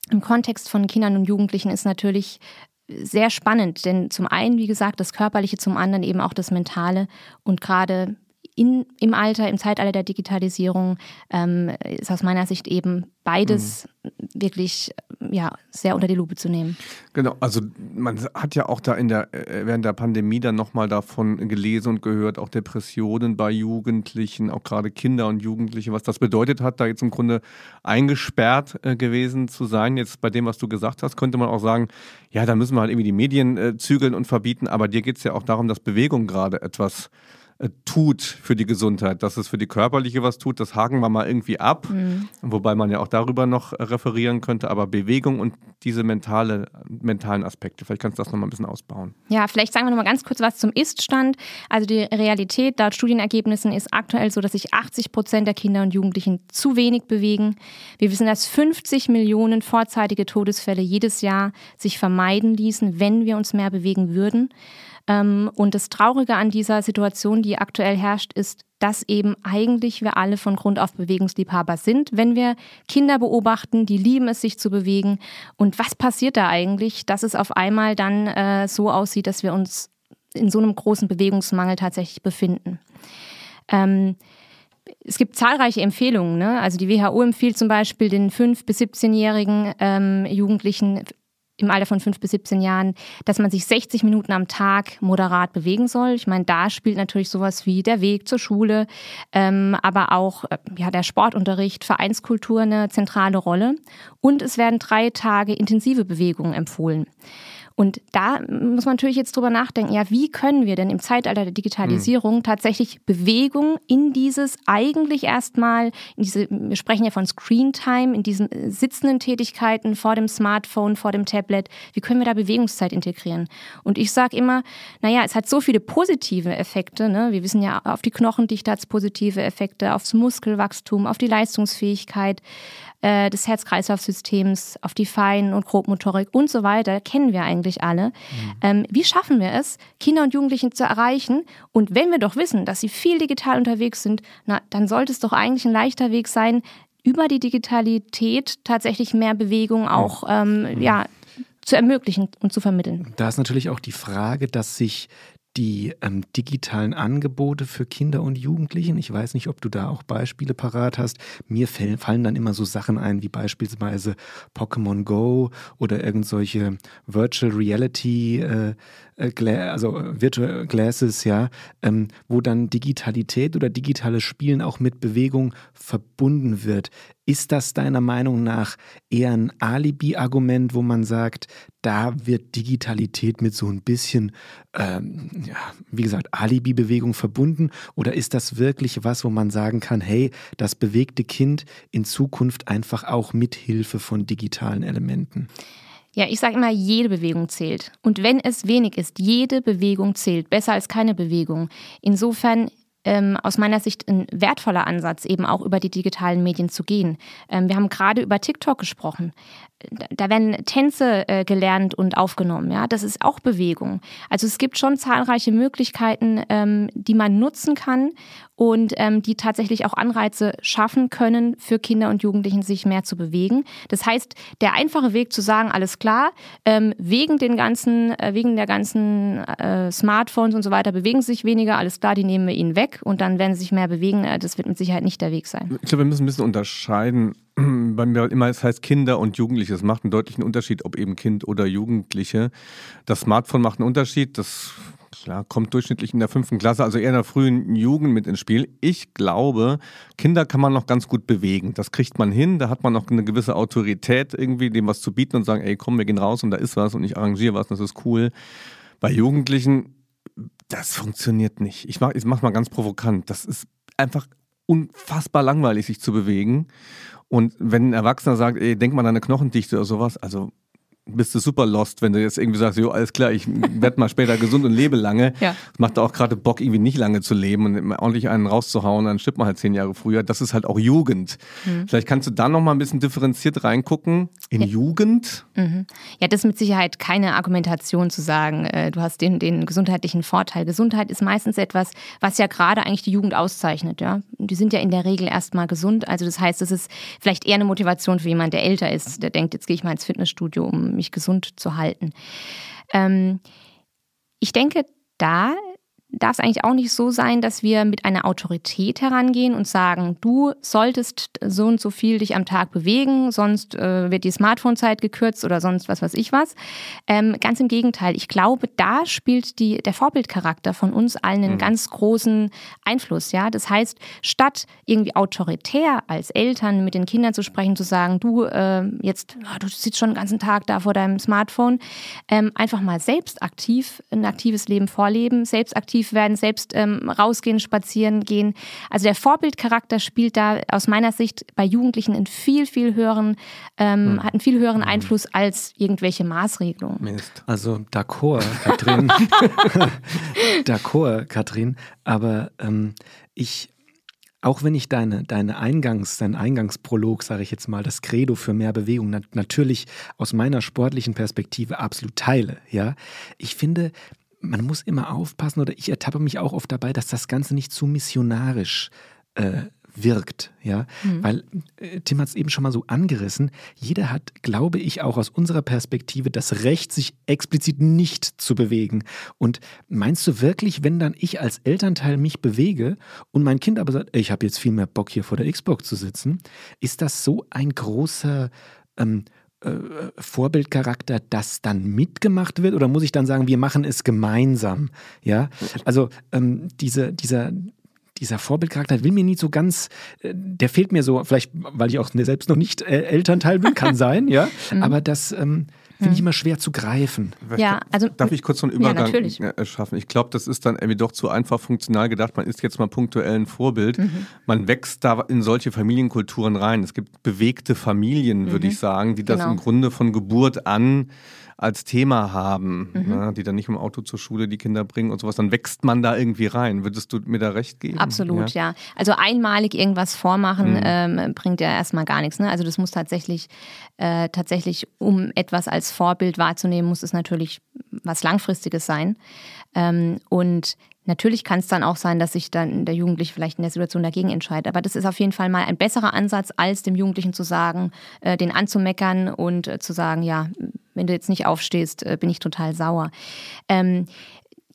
im Kontext von Kindern und Jugendlichen ist natürlich sehr spannend, denn zum einen, wie gesagt, das Körperliche, zum anderen eben auch das Mentale und gerade in, im Alter, im Zeitalter der Digitalisierung ähm, ist aus meiner Sicht eben beides mhm. wirklich ja, sehr unter die Lupe zu nehmen. Genau, also man hat ja auch da in der, äh, während der Pandemie dann nochmal davon gelesen und gehört, auch Depressionen bei Jugendlichen, auch gerade Kinder und Jugendliche, was das bedeutet hat, da jetzt im Grunde eingesperrt äh, gewesen zu sein. Jetzt bei dem, was du gesagt hast, könnte man auch sagen, ja, da müssen wir halt irgendwie die Medien äh, zügeln und verbieten, aber dir geht es ja auch darum, dass Bewegung gerade etwas äh, tut für die Gesundheit. Dass es für die körperliche was tut, das haken wir mal irgendwie ab, mhm. wobei man ja auch darüber noch äh, referieren könnte. Aber Bewegung und diese mentale, mentalen Aspekte, vielleicht kannst du das nochmal ein bisschen ausbauen. Ja, vielleicht sagen wir nochmal ganz kurz was zum Ist-Stand. Also die Realität laut Studienergebnissen ist aktuell so, dass sich 80 Prozent der Kinder und Jugendlichen zu wenig bewegen. Wir wissen, dass 50 Millionen vorzeitige Todesfälle jedes Jahr sich vermeiden ließen, wenn wir uns mehr bewegen würden. Ähm, und das Traurige an dieser Situation, die aktuell herrscht, ist, dass eben eigentlich wir alle von Grund auf Bewegungsliebhaber sind. Wenn wir Kinder beobachten, die lieben es, sich zu bewegen. Und was passiert da eigentlich, dass es auf einmal dann äh, so aussieht, dass wir uns in so einem großen Bewegungsmangel tatsächlich befinden? Ähm, es gibt zahlreiche Empfehlungen. Ne? Also die WHO empfiehlt zum Beispiel den 5- bis 17-jährigen ähm, Jugendlichen im Alter von 5 bis 17 Jahren, dass man sich 60 Minuten am Tag moderat bewegen soll. Ich meine, da spielt natürlich sowas wie der Weg zur Schule, ähm, aber auch äh, ja, der Sportunterricht, Vereinskultur eine zentrale Rolle. Und es werden drei Tage intensive Bewegungen empfohlen. Und da muss man natürlich jetzt drüber nachdenken, ja, wie können wir denn im Zeitalter der Digitalisierung mhm. tatsächlich Bewegung in dieses eigentlich erstmal, in diese, wir sprechen ja von Screen Time, in diesen äh, sitzenden Tätigkeiten vor dem Smartphone, vor dem Tablet, wie können wir da Bewegungszeit integrieren? Und ich sage immer, naja, es hat so viele positive Effekte, ne? wir wissen ja, auf die Knochendichte hat es positive Effekte, aufs Muskelwachstum, auf die Leistungsfähigkeit, äh, des Herz-Kreislauf-Systems, auf die Fein- und Grobmotorik und so weiter, kennen wir eigentlich alle. Mhm. Ähm, wie schaffen wir es, Kinder und Jugendlichen zu erreichen? Und wenn wir doch wissen, dass sie viel digital unterwegs sind, na, dann sollte es doch eigentlich ein leichter Weg sein, über die Digitalität tatsächlich mehr Bewegung auch ähm, mhm. ja, zu ermöglichen und zu vermitteln. Da ist natürlich auch die Frage, dass sich die ähm, digitalen Angebote für Kinder und Jugendlichen. Ich weiß nicht, ob du da auch Beispiele parat hast. Mir fallen dann immer so Sachen ein, wie beispielsweise Pokémon Go oder irgendwelche Virtual Reality äh, äh, also Virtual Glasses, ja, ähm, wo dann Digitalität oder digitales Spielen auch mit Bewegung verbunden wird. Ist das deiner Meinung nach eher ein Alibi-Argument, wo man sagt, da wird Digitalität mit so ein bisschen, ähm, ja, wie gesagt, Alibi-Bewegung verbunden? Oder ist das wirklich was, wo man sagen kann, hey, das bewegte Kind in Zukunft einfach auch mit Hilfe von digitalen Elementen? Ja, ich sage immer, jede Bewegung zählt. Und wenn es wenig ist, jede Bewegung zählt. Besser als keine Bewegung. Insofern ähm, aus meiner Sicht ein wertvoller Ansatz, eben auch über die digitalen Medien zu gehen. Ähm, wir haben gerade über TikTok gesprochen da werden Tänze äh, gelernt und aufgenommen. Ja, das ist auch Bewegung. Also es gibt schon zahlreiche Möglichkeiten, ähm, die man nutzen kann und ähm, die tatsächlich auch Anreize schaffen können für Kinder und Jugendlichen, sich mehr zu bewegen. Das heißt, der einfache Weg zu sagen, alles klar, ähm, wegen den ganzen, äh, wegen der ganzen äh, Smartphones und so weiter bewegen sich weniger, alles klar, die nehmen wir ihnen weg und dann werden sie sich mehr bewegen. Äh, das wird mit Sicherheit nicht der Weg sein. Ich glaube, wir müssen ein bisschen unterscheiden bei mir immer, es heißt Kinder und Jugendliche. Es macht einen deutlichen Unterschied, ob eben Kind oder Jugendliche. Das Smartphone macht einen Unterschied. Das klar, kommt durchschnittlich in der fünften Klasse, also eher in der frühen Jugend mit ins Spiel. Ich glaube, Kinder kann man noch ganz gut bewegen. Das kriegt man hin. Da hat man noch eine gewisse Autorität, irgendwie dem was zu bieten und sagen, ey, komm, wir gehen raus und da ist was und ich arrangiere was und das ist cool. Bei Jugendlichen, das funktioniert nicht. Ich mach, ich mach mal ganz provokant. Das ist einfach unfassbar langweilig, sich zu bewegen. Und wenn ein Erwachsener sagt, ey, denk mal an deine Knochendichte oder sowas, also bist du super lost, wenn du jetzt irgendwie sagst, jo, alles klar, ich werde mal später gesund und lebe lange. Ja. Das macht auch gerade Bock, irgendwie nicht lange zu leben und ordentlich einen rauszuhauen, dann stirbt man halt zehn Jahre früher. Das ist halt auch Jugend. Mhm. Vielleicht kannst du da noch mal ein bisschen differenziert reingucken. In ja. Jugend? Mhm. Ja, das ist mit Sicherheit keine Argumentation zu sagen, äh, du hast den, den gesundheitlichen Vorteil. Gesundheit ist meistens etwas, was ja gerade eigentlich die Jugend auszeichnet. Ja? Die sind ja in der Regel erstmal gesund. Also das heißt, es ist vielleicht eher eine Motivation für jemanden, der älter ist, der denkt, jetzt gehe ich mal ins Fitnessstudio, um mich gesund zu halten. Ähm, ich denke, da darf es eigentlich auch nicht so sein, dass wir mit einer Autorität herangehen und sagen, du solltest so und so viel dich am Tag bewegen, sonst äh, wird die Smartphone-Zeit gekürzt oder sonst was weiß ich was. Ähm, ganz im Gegenteil, ich glaube, da spielt die, der Vorbildcharakter von uns allen einen mhm. ganz großen Einfluss. Ja, Das heißt, statt irgendwie autoritär als Eltern mit den Kindern zu sprechen, zu sagen, du äh, jetzt, oh, du sitzt schon den ganzen Tag da vor deinem Smartphone, ähm, einfach mal selbst aktiv, ein aktives Leben vorleben, selbst aktiv aktiv werden, selbst ähm, rausgehen, spazieren gehen. Also der Vorbildcharakter spielt da aus meiner Sicht bei Jugendlichen einen viel, viel höheren, ähm, hm. hat einen viel höheren hm. Einfluss als irgendwelche Maßregelungen. Mist. Also d'accord, Katrin. d'accord, Katrin. Aber ähm, ich auch wenn ich deine, deine Eingangs, dein Eingangsprolog, sage ich jetzt mal, das Credo für mehr Bewegung nat natürlich aus meiner sportlichen Perspektive absolut teile, ja. Ich finde, man muss immer aufpassen oder ich ertappe mich auch oft dabei, dass das Ganze nicht zu missionarisch äh, wirkt, ja, mhm. weil äh, Tim hat es eben schon mal so angerissen. Jeder hat, glaube ich, auch aus unserer Perspektive das Recht, sich explizit nicht zu bewegen. Und meinst du wirklich, wenn dann ich als Elternteil mich bewege und mein Kind aber sagt, ich habe jetzt viel mehr Bock hier vor der Xbox zu sitzen, ist das so ein großer ähm, äh, Vorbildcharakter, das dann mitgemacht wird? Oder muss ich dann sagen, wir machen es gemeinsam? Ja, also ähm, diese, dieser, dieser Vorbildcharakter will mir nie so ganz, äh, der fehlt mir so, vielleicht weil ich auch selbst noch nicht äh, Elternteil bin, kann sein, ja. Mhm. Aber das ähm, finde ich mhm. immer schwer zu greifen. Ja, also darf ich kurz so einen Übergang ja, äh, schaffen? Ich glaube, das ist dann irgendwie doch zu einfach funktional gedacht. Man ist jetzt mal punktuell ein Vorbild. Mhm. Man wächst da in solche Familienkulturen rein. Es gibt bewegte Familien, würde mhm. ich sagen, die das genau. im Grunde von Geburt an als Thema haben, mhm. ne, die dann nicht im Auto zur Schule die Kinder bringen und sowas, dann wächst man da irgendwie rein. Würdest du mir da recht geben? Absolut, ja. ja. Also einmalig irgendwas vormachen mhm. ähm, bringt ja erstmal gar nichts. Ne? Also das muss tatsächlich, äh, tatsächlich, um etwas als Vorbild wahrzunehmen, muss es natürlich was Langfristiges sein. Ähm, und Natürlich kann es dann auch sein, dass sich dann der Jugendliche vielleicht in der Situation dagegen entscheidet. Aber das ist auf jeden Fall mal ein besserer Ansatz, als dem Jugendlichen zu sagen, äh, den anzumeckern und äh, zu sagen, ja, wenn du jetzt nicht aufstehst, äh, bin ich total sauer. Ähm,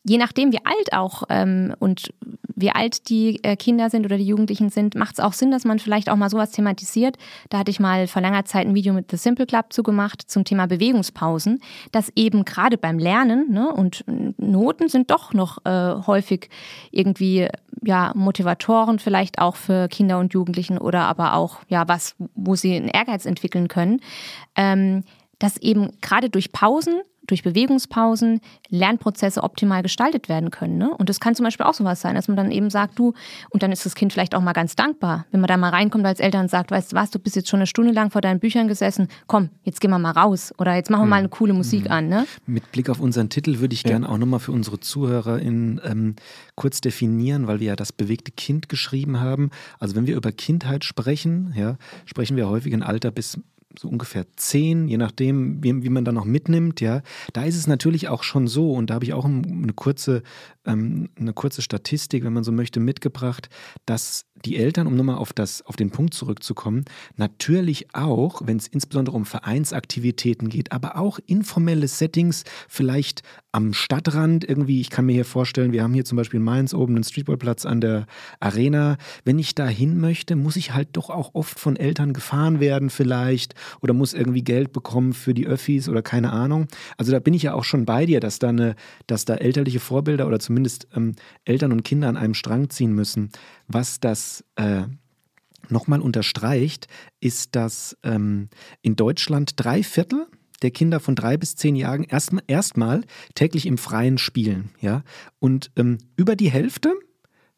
je nachdem, wie alt auch ähm, und wie alt die äh, Kinder sind oder die Jugendlichen sind, macht es auch Sinn, dass man vielleicht auch mal sowas thematisiert. Da hatte ich mal vor langer Zeit ein Video mit The Simple Club zugemacht zum Thema Bewegungspausen, dass eben gerade beim Lernen ne, und Noten sind doch noch äh, häufig irgendwie ja Motivatoren vielleicht auch für Kinder und Jugendlichen oder aber auch ja was, wo sie einen Ehrgeiz entwickeln können. Ähm, dass eben gerade durch Pausen durch Bewegungspausen Lernprozesse optimal gestaltet werden können. Ne? Und das kann zum Beispiel auch sowas sein, dass man dann eben sagt, du, und dann ist das Kind vielleicht auch mal ganz dankbar, wenn man da mal reinkommt als Eltern und sagt, weißt du was, du bist jetzt schon eine Stunde lang vor deinen Büchern gesessen, komm, jetzt gehen wir mal raus oder jetzt machen wir mal eine coole Musik mhm. an. Ne? Mit Blick auf unseren Titel würde ich ja. gerne auch nochmal für unsere ZuhörerInnen ähm, kurz definieren, weil wir ja das bewegte Kind geschrieben haben. Also wenn wir über Kindheit sprechen, ja, sprechen wir häufig in Alter bis so ungefähr zehn, je nachdem, wie, wie man da noch mitnimmt, ja, da ist es natürlich auch schon so, und da habe ich auch eine kurze, ähm, eine kurze Statistik, wenn man so möchte, mitgebracht, dass die Eltern, um nochmal auf, das, auf den Punkt zurückzukommen, natürlich auch, wenn es insbesondere um Vereinsaktivitäten geht, aber auch informelle Settings, vielleicht am Stadtrand irgendwie, ich kann mir hier vorstellen, wir haben hier zum Beispiel in Mainz oben einen Streetballplatz an der Arena. Wenn ich da hin möchte, muss ich halt doch auch oft von Eltern gefahren werden vielleicht oder muss irgendwie Geld bekommen für die Öffis oder keine Ahnung. Also da bin ich ja auch schon bei dir, dass da, eine, dass da elterliche Vorbilder oder zumindest ähm, Eltern und Kinder an einem Strang ziehen müssen. Was das äh, nochmal unterstreicht, ist, dass ähm, in Deutschland drei Viertel der Kinder von drei bis zehn Jahren erstmal erst täglich im Freien spielen. Ja? Und ähm, über die Hälfte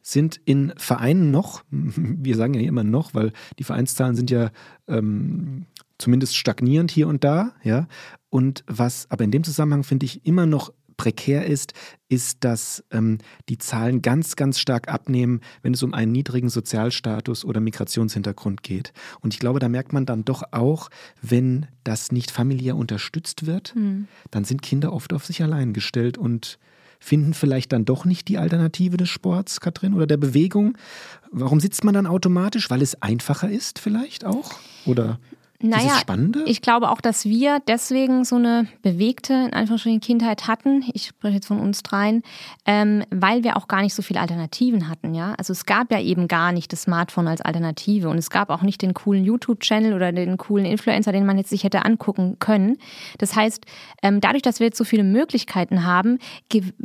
sind in Vereinen noch, wir sagen ja immer noch, weil die Vereinszahlen sind ja ähm, zumindest stagnierend hier und da, ja. Und was aber in dem Zusammenhang finde ich immer noch prekär ist, ist, dass ähm, die Zahlen ganz, ganz stark abnehmen, wenn es um einen niedrigen Sozialstatus oder Migrationshintergrund geht. Und ich glaube, da merkt man dann doch auch, wenn das nicht familiär unterstützt wird, mhm. dann sind Kinder oft auf sich allein gestellt und finden vielleicht dann doch nicht die Alternative des Sports, Katrin, oder der Bewegung. Warum sitzt man dann automatisch? Weil es einfacher ist vielleicht auch? Oder naja, ich glaube auch, dass wir deswegen so eine bewegte, in Anführungsstrichen, Kindheit hatten. Ich spreche jetzt von uns dreien, ähm, weil wir auch gar nicht so viele Alternativen hatten, ja. Also es gab ja eben gar nicht das Smartphone als Alternative und es gab auch nicht den coolen YouTube-Channel oder den coolen Influencer, den man jetzt sich hätte angucken können. Das heißt, ähm, dadurch, dass wir jetzt so viele Möglichkeiten haben,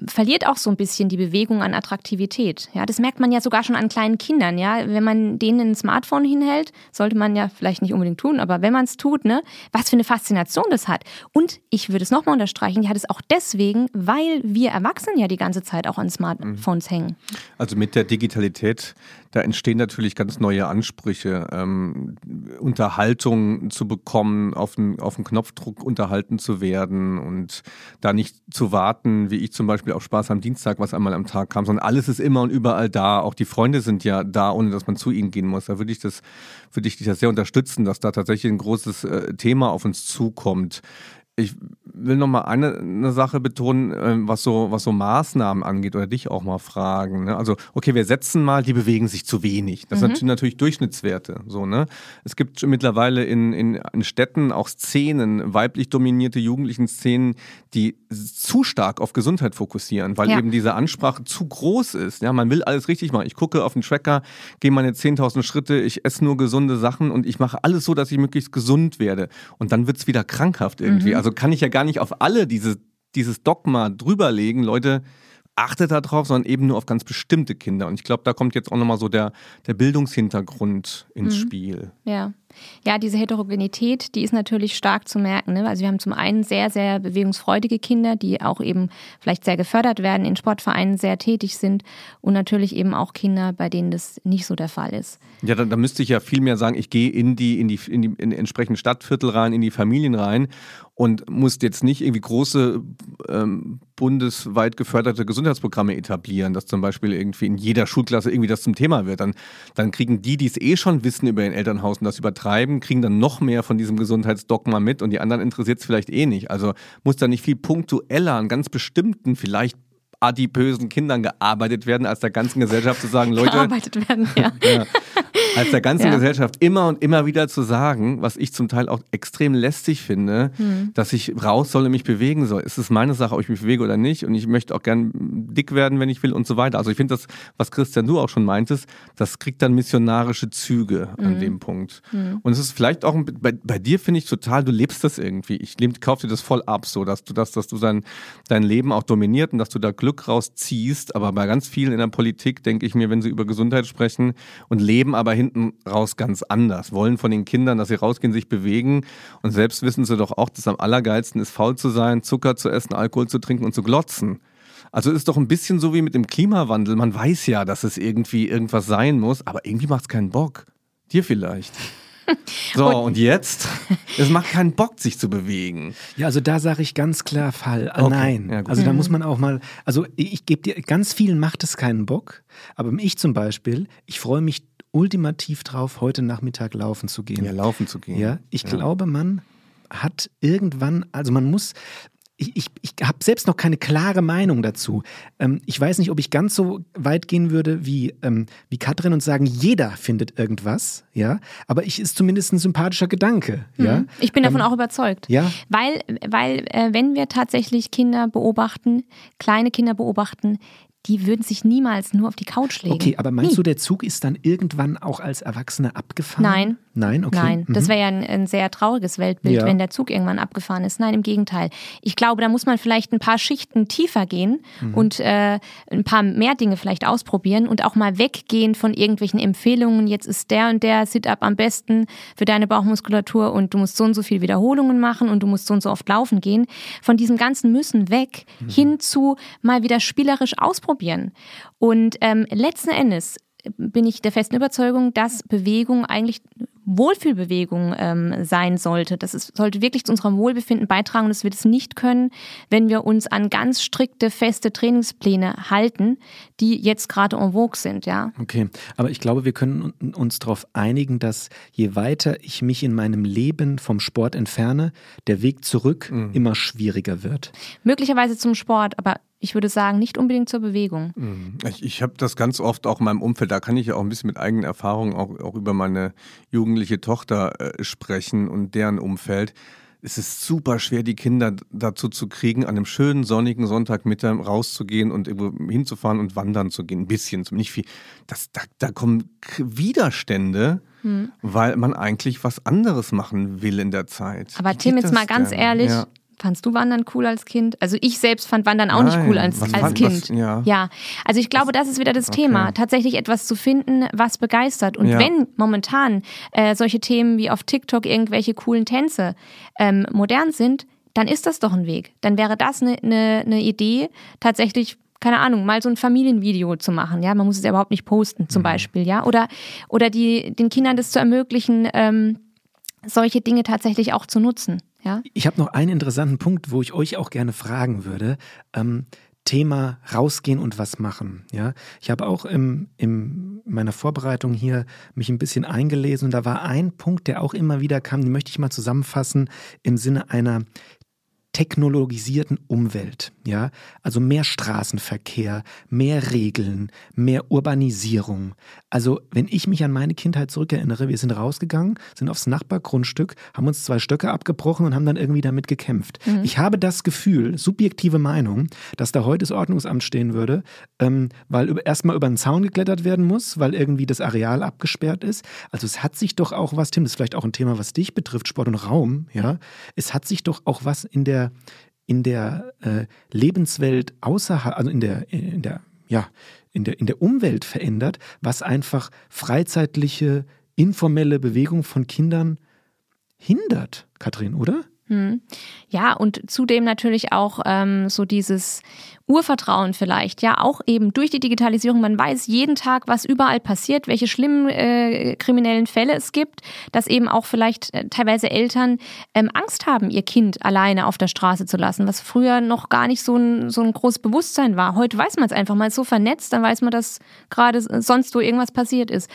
verliert auch so ein bisschen die Bewegung an Attraktivität. Ja, das merkt man ja sogar schon an kleinen Kindern, ja. Wenn man denen ein Smartphone hinhält, sollte man ja vielleicht nicht unbedingt tun, aber wenn man es tut, ne, was für eine Faszination das hat. Und ich würde es nochmal unterstreichen, die hat es auch deswegen, weil wir Erwachsenen ja die ganze Zeit auch an Smartphones mhm. hängen. Also mit der Digitalität, da entstehen natürlich ganz neue Ansprüche, ähm, Unterhaltung zu bekommen, auf den, auf den Knopfdruck unterhalten zu werden und da nicht zu warten, wie ich zum Beispiel auf Spaß am Dienstag, was einmal am Tag kam, sondern alles ist immer und überall da. Auch die Freunde sind ja da, ohne dass man zu ihnen gehen muss. Da würde ich das, würde ich dich das sehr unterstützen, dass da tatsächlich ein großes äh, Thema auf uns zukommt. Ich will noch mal eine, eine Sache betonen, ähm, was so, was so Maßnahmen angeht oder dich auch mal fragen. Ne? Also, okay, wir setzen mal, die bewegen sich zu wenig. Das mhm. sind natürlich Durchschnittswerte. So, ne? Es gibt mittlerweile in, in, in Städten auch Szenen, weiblich dominierte jugendlichen Szenen, die zu stark auf Gesundheit fokussieren, weil ja. eben diese Ansprache zu groß ist. Ja, man will alles richtig machen. Ich gucke auf den Tracker, gehe meine 10.000 Schritte, ich esse nur gesunde Sachen und ich mache alles so, dass ich möglichst gesund werde. Und dann wird es wieder krankhaft irgendwie. Mhm. Also kann ich ja gar nicht auf alle diese, dieses Dogma drüberlegen, Leute, achtet darauf, sondern eben nur auf ganz bestimmte Kinder. Und ich glaube, da kommt jetzt auch nochmal so der, der Bildungshintergrund ins mhm. Spiel. Ja. Ja, diese Heterogenität, die ist natürlich stark zu merken. Ne? Also wir haben zum einen sehr, sehr bewegungsfreudige Kinder, die auch eben vielleicht sehr gefördert werden, in Sportvereinen sehr tätig sind und natürlich eben auch Kinder, bei denen das nicht so der Fall ist. Ja, da, da müsste ich ja viel mehr sagen, ich gehe in die, in die, in die, in entsprechenden Stadtviertel rein, in die Familien rein und muss jetzt nicht irgendwie große ähm, bundesweit geförderte Gesundheitsprogramme etablieren, dass zum Beispiel irgendwie in jeder Schulklasse irgendwie das zum Thema wird. Dann, dann kriegen die, die es eh schon wissen über ihr Elternhaus und das übertreiben, kriegen dann noch mehr von diesem Gesundheitsdogma mit und die anderen interessiert es vielleicht eh nicht. Also muss da nicht viel punktueller an ganz bestimmten, vielleicht adipösen Kindern gearbeitet werden, als der ganzen Gesellschaft zu sagen, Leute. Gearbeitet werden, ja. ja als der ganzen ja. Gesellschaft immer und immer wieder zu sagen, was ich zum Teil auch extrem lästig finde, hm. dass ich raus soll und mich bewegen soll. Es ist meine Sache, ob ich mich bewege oder nicht und ich möchte auch gern dick werden, wenn ich will und so weiter. Also ich finde das, was Christian du auch schon meintest, das kriegt dann missionarische Züge an mhm. dem Punkt. Mhm. Und es ist vielleicht auch, bei, bei dir finde ich total, du lebst das irgendwie. Ich kaufe dir das voll ab, so dass du das, dass du dein, dein Leben auch dominiert und dass du da Glück rausziehst. Aber bei ganz vielen in der Politik denke ich mir, wenn sie über Gesundheit sprechen und leben aber hinten raus ganz anders. Wollen von den Kindern, dass sie rausgehen, sich bewegen. Und selbst wissen sie doch auch, dass am allergeilsten ist, faul zu sein, Zucker zu essen, Alkohol zu trinken und zu glotzen. Also ist doch ein bisschen so wie mit dem Klimawandel. Man weiß ja, dass es irgendwie irgendwas sein muss, aber irgendwie macht es keinen Bock. Dir vielleicht. So, und, und, jetzt? Es macht keinen Bock, sich zu bewegen. Ja, also da sage ich ganz klar Fall. Ah, okay. Nein. Ja, also da muss man auch mal, also ich, ich gebe dir, ganz vielen macht es keinen Bock, aber ich zum Beispiel, ich freue mich ultimativ drauf, heute Nachmittag laufen zu gehen. Ja, laufen zu gehen. Ja, ich ja. glaube, man hat irgendwann, also man muss, ich, ich, ich habe selbst noch keine klare Meinung dazu. Ähm, ich weiß nicht, ob ich ganz so weit gehen würde wie, ähm, wie Katrin und sagen, jeder findet irgendwas, ja. Aber ich ist zumindest ein sympathischer Gedanke, mhm. ja. Ich bin davon ähm, auch überzeugt. Ja. Weil, weil äh, wenn wir tatsächlich Kinder beobachten, kleine Kinder beobachten, die würden sich niemals nur auf die Couch legen. Okay, aber meinst Nie. du, der Zug ist dann irgendwann auch als Erwachsener abgefahren? Nein. Nein, okay. Nein, das mhm. wäre ja ein, ein, sehr trauriges Weltbild, ja. wenn der Zug irgendwann abgefahren ist. Nein, im Gegenteil. Ich glaube, da muss man vielleicht ein paar Schichten tiefer gehen mhm. und äh, ein paar mehr Dinge vielleicht ausprobieren und auch mal weggehen von irgendwelchen Empfehlungen. Jetzt ist der und der Sit-up am besten für deine Bauchmuskulatur und du musst so und so viel Wiederholungen machen und du musst so und so oft laufen gehen. Von diesem ganzen Müssen weg mhm. hin zu mal wieder spielerisch ausprobieren. Und ähm, letzten Endes bin ich der festen Überzeugung, dass Bewegung eigentlich Wohlfühlbewegung ähm, sein sollte. Das ist, sollte wirklich zu unserem Wohlbefinden beitragen und das wird es nicht können, wenn wir uns an ganz strikte, feste Trainingspläne halten, die jetzt gerade en vogue sind, ja. Okay, aber ich glaube, wir können uns darauf einigen, dass je weiter ich mich in meinem Leben vom Sport entferne, der Weg zurück mhm. immer schwieriger wird. Möglicherweise zum Sport, aber ich würde sagen, nicht unbedingt zur Bewegung. Mhm. Ich, ich habe das ganz oft auch in meinem Umfeld, da kann ich ja auch ein bisschen mit eigenen Erfahrungen auch, auch über meine jugendliche Tochter äh, sprechen und deren Umfeld. Es ist super schwer, die Kinder dazu zu kriegen, an einem schönen sonnigen Sonntagmittag rauszugehen und irgendwo hinzufahren und wandern zu gehen. Ein bisschen, nicht viel. Das, da, da kommen Widerstände, hm. weil man eigentlich was anderes machen will in der Zeit. Aber Tim, jetzt mal ganz denn? ehrlich, ja Fandst du Wandern cool als Kind? Also ich selbst fand Wandern auch Nein, nicht cool als, als fand, Kind. Was, ja. ja. also ich glaube, das ist wieder das okay. Thema, tatsächlich etwas zu finden, was begeistert. Und ja. wenn momentan äh, solche Themen wie auf TikTok irgendwelche coolen Tänze ähm, modern sind, dann ist das doch ein Weg. Dann wäre das eine ne, ne Idee, tatsächlich keine Ahnung, mal so ein Familienvideo zu machen, ja, man muss es ja überhaupt nicht posten, zum mhm. Beispiel, ja, oder, oder die, den Kindern das zu ermöglichen, ähm, solche Dinge tatsächlich auch zu nutzen. Ja? Ich habe noch einen interessanten Punkt, wo ich euch auch gerne fragen würde. Ähm, Thema rausgehen und was machen. Ja, ich habe auch im, im meiner Vorbereitung hier mich ein bisschen eingelesen und da war ein Punkt, der auch immer wieder kam, den möchte ich mal zusammenfassen im Sinne einer technologisierten Umwelt, ja, also mehr Straßenverkehr, mehr Regeln, mehr Urbanisierung. Also, wenn ich mich an meine Kindheit zurückerinnere, wir sind rausgegangen, sind aufs Nachbargrundstück, haben uns zwei Stöcke abgebrochen und haben dann irgendwie damit gekämpft. Mhm. Ich habe das Gefühl, subjektive Meinung, dass da heute das Ordnungsamt stehen würde, ähm, weil erstmal über einen Zaun geklettert werden muss, weil irgendwie das Areal abgesperrt ist. Also es hat sich doch auch was, Tim, das ist vielleicht auch ein Thema, was dich betrifft, Sport und Raum, ja. Es hat sich doch auch was in der in der äh, Lebenswelt außerhalb, also in der, in der, ja, in der, in der Umwelt verändert, was einfach freizeitliche, informelle Bewegung von Kindern hindert, Kathrin, oder? Hm. Ja, und zudem natürlich auch ähm, so dieses Urvertrauen vielleicht, ja, auch eben durch die Digitalisierung. Man weiß jeden Tag, was überall passiert, welche schlimmen äh, kriminellen Fälle es gibt, dass eben auch vielleicht äh, teilweise Eltern ähm, Angst haben, ihr Kind alleine auf der Straße zu lassen, was früher noch gar nicht so ein, so ein großes Bewusstsein war. Heute weiß man es einfach, ist so vernetzt, dann weiß man, dass gerade sonst wo irgendwas passiert ist.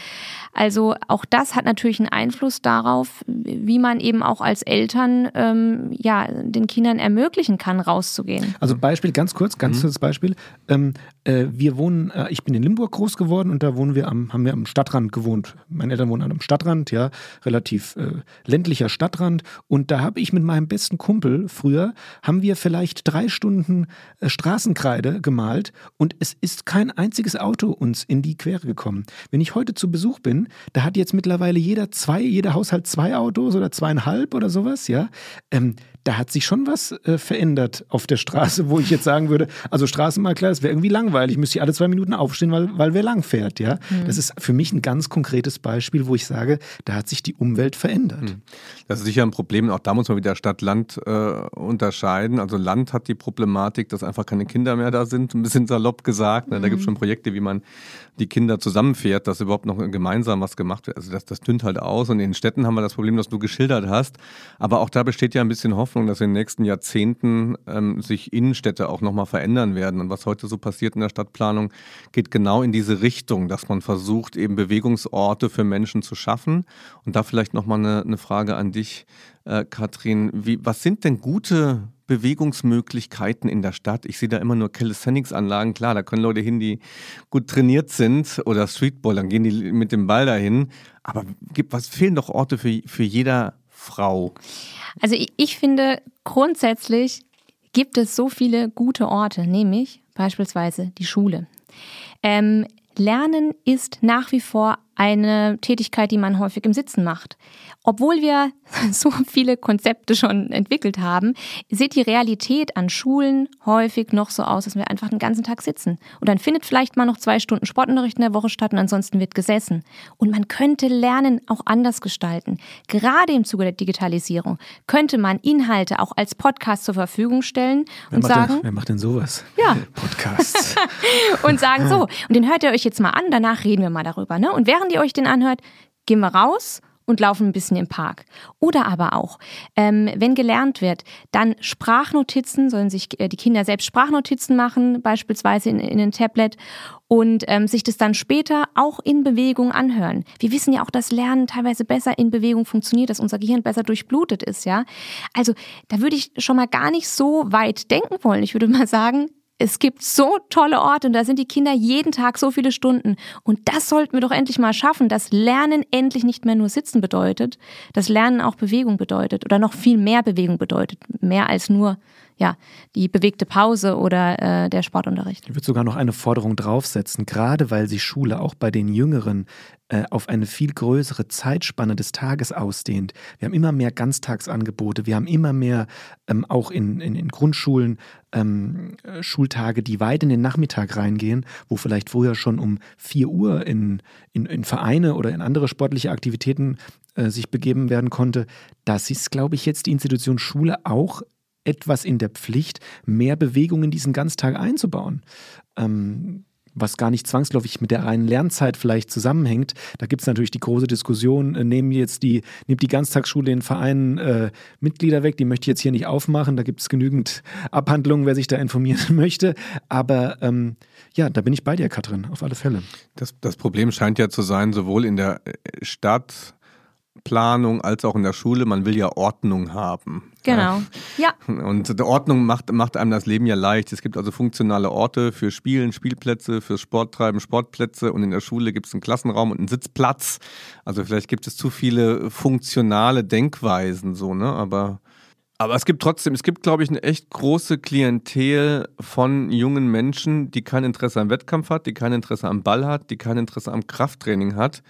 Also auch das hat natürlich einen Einfluss darauf, wie man eben auch als Eltern ähm, ja, den Kindern ermöglichen kann, rauszugehen. Also Beispiel ganz kurz, ganz kurzes Beispiel. Ähm, äh, wir wohnen, äh, ich bin in Limburg groß geworden und da wohnen wir am, haben wir am Stadtrand gewohnt. Meine Eltern wohnen am Stadtrand, ja, relativ äh, ländlicher Stadtrand. Und da habe ich mit meinem besten Kumpel früher, haben wir vielleicht drei Stunden äh, Straßenkreide gemalt und es ist kein einziges Auto uns in die Quere gekommen. Wenn ich heute zu Besuch bin, da hat jetzt mittlerweile jeder zwei, jeder Haushalt zwei Autos oder zweieinhalb oder sowas, ja. Ähm, da hat sich schon was äh, verändert auf der Straße, wo ich jetzt sagen würde, also Straßenmakler, das wäre irgendwie langweilig, müsste ich alle zwei Minuten aufstehen, weil, weil wer lang fährt, ja. Mhm. Das ist für mich ein ganz konkretes Beispiel, wo ich sage, da hat sich die Umwelt verändert. Mhm. Das ist sicher ein Problem, auch da muss man wieder Stadt-Land äh, unterscheiden. Also Land hat die Problematik, dass einfach keine Kinder mehr da sind, ein bisschen salopp gesagt. Ne? Da gibt es mhm. schon Projekte, wie man die Kinder zusammenfährt, dass überhaupt noch gemeinsam was gemacht wird. Also das, das dünnt halt aus. Und in den Städten haben wir das Problem, das du geschildert hast. Aber auch da besteht ja ein bisschen Hoffnung, dass in den nächsten Jahrzehnten ähm, sich Innenstädte auch nochmal verändern werden. Und was heute so passiert in der Stadtplanung, geht genau in diese Richtung, dass man versucht, eben Bewegungsorte für Menschen zu schaffen. Und da vielleicht nochmal eine, eine Frage an dich, äh, Katrin. Wie, was sind denn gute Bewegungsmöglichkeiten in der Stadt. Ich sehe da immer nur Calisthenics-Anlagen. Klar, da können Leute hin, die gut trainiert sind oder Streetball, dann gehen die mit dem Ball dahin. Aber gibt, was fehlen doch Orte für, für jeder Frau? Also ich, ich finde grundsätzlich gibt es so viele gute Orte, nämlich beispielsweise die Schule. Ähm, Lernen ist nach wie vor eine Tätigkeit, die man häufig im Sitzen macht. Obwohl wir so viele Konzepte schon entwickelt haben, sieht die Realität an Schulen häufig noch so aus, dass wir einfach den ganzen Tag sitzen. Und dann findet vielleicht mal noch zwei Stunden Sportunterricht in der Woche statt und ansonsten wird gesessen. Und man könnte Lernen auch anders gestalten. Gerade im Zuge der Digitalisierung könnte man Inhalte auch als Podcast zur Verfügung stellen wer und sagen. Denn, wer macht denn sowas? Ja. Podcasts. und sagen so, und den hört ihr euch jetzt mal an, danach reden wir mal darüber. Ne? Und während ihr euch den anhört, gehen wir raus und laufen ein bisschen im Park. Oder aber auch, ähm, wenn gelernt wird, dann Sprachnotizen, sollen sich äh, die Kinder selbst Sprachnotizen machen, beispielsweise in, in ein Tablet und ähm, sich das dann später auch in Bewegung anhören. Wir wissen ja auch, dass Lernen teilweise besser in Bewegung funktioniert, dass unser Gehirn besser durchblutet ist, ja. Also da würde ich schon mal gar nicht so weit denken wollen. Ich würde mal sagen, es gibt so tolle Orte und da sind die Kinder jeden Tag so viele Stunden. Und das sollten wir doch endlich mal schaffen, dass Lernen endlich nicht mehr nur Sitzen bedeutet, dass Lernen auch Bewegung bedeutet oder noch viel mehr Bewegung bedeutet. Mehr als nur ja, die bewegte Pause oder äh, der Sportunterricht. Ich würde sogar noch eine Forderung draufsetzen, gerade weil sich Schule auch bei den Jüngeren äh, auf eine viel größere Zeitspanne des Tages ausdehnt. Wir haben immer mehr Ganztagsangebote, wir haben immer mehr ähm, auch in, in, in Grundschulen ähm, äh, Schultage, die weit in den Nachmittag reingehen, wo vielleicht früher schon um 4 Uhr in, in, in Vereine oder in andere sportliche Aktivitäten äh, sich begeben werden konnte. Das ist, glaube ich, jetzt die Institution Schule auch etwas in der Pflicht, mehr Bewegung in diesen Ganztag einzubauen. Ähm, was gar nicht zwangsläufig mit der reinen Lernzeit vielleicht zusammenhängt. Da gibt es natürlich die große Diskussion, äh, nehmen jetzt die, nimmt die Ganztagsschule den Vereinen äh, Mitglieder weg, die möchte ich jetzt hier nicht aufmachen. Da gibt es genügend Abhandlungen, wer sich da informieren möchte. Aber ähm, ja, da bin ich bei dir, Katrin, auf alle Fälle. Das, das Problem scheint ja zu sein, sowohl in der äh, Stadt Planung als auch in der Schule, man will ja Ordnung haben. Genau, ja. Und Ordnung macht, macht einem das Leben ja leicht. Es gibt also funktionale Orte für Spielen, Spielplätze, fürs Sporttreiben, Sportplätze und in der Schule gibt es einen Klassenraum und einen Sitzplatz. Also vielleicht gibt es zu viele funktionale Denkweisen so, ne? Aber aber es gibt trotzdem, es gibt, glaube ich, eine echt große Klientel von jungen Menschen, die kein Interesse am Wettkampf hat, die kein Interesse am Ball hat, die kein Interesse am Krafttraining hat.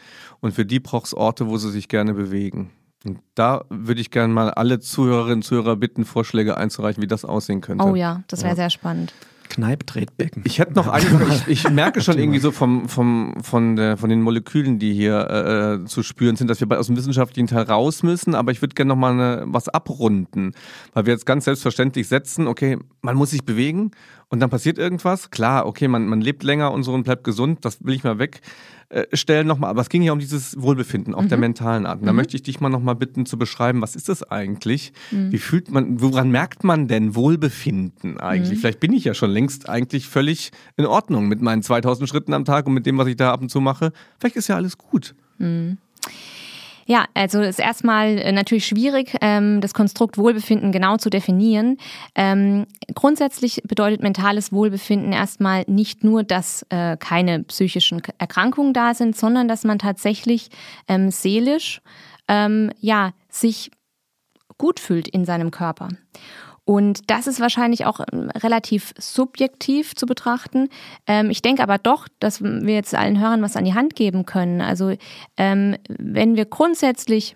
Und für die braucht es Orte, wo sie sich gerne bewegen. Und da würde ich gerne mal alle Zuhörerinnen und Zuhörer bitten, Vorschläge einzureichen, wie das aussehen könnte. Oh ja, das wäre ja. sehr spannend. Kneipptretbecken. Ich hätte noch eine, ich, ich merke schon irgendwie so vom, vom, von, der, von den Molekülen, die hier äh, äh zu spüren sind, dass wir aus dem wissenschaftlichen Teil raus müssen, aber ich würde gerne noch mal eine, was abrunden, weil wir jetzt ganz selbstverständlich setzen, okay, man muss sich bewegen und dann passiert irgendwas. Klar, okay, man, man lebt länger und so und bleibt gesund, das will ich mal weg äh, stellen nochmal, aber es ging ja um dieses Wohlbefinden auf mhm. der mentalen Art. Und da mhm. möchte ich dich mal nochmal bitten zu beschreiben, was ist das eigentlich? Mhm. Wie fühlt man, woran merkt man denn Wohlbefinden eigentlich? Mhm. Vielleicht bin ich ja schon längst eigentlich völlig in Ordnung mit meinen 2000 Schritten am Tag und mit dem, was ich da ab und zu mache. Vielleicht ist ja alles gut. Mhm. Ja, also ist erstmal äh, natürlich schwierig, ähm, das Konstrukt Wohlbefinden genau zu definieren. Ähm, grundsätzlich bedeutet mentales Wohlbefinden erstmal nicht nur, dass äh, keine psychischen Erkrankungen da sind, sondern dass man tatsächlich ähm, seelisch ja sich gut fühlt in seinem Körper. Und das ist wahrscheinlich auch ähm, relativ subjektiv zu betrachten. Ähm, ich denke aber doch, dass wir jetzt allen Hörern was an die Hand geben können. Also ähm, wenn wir grundsätzlich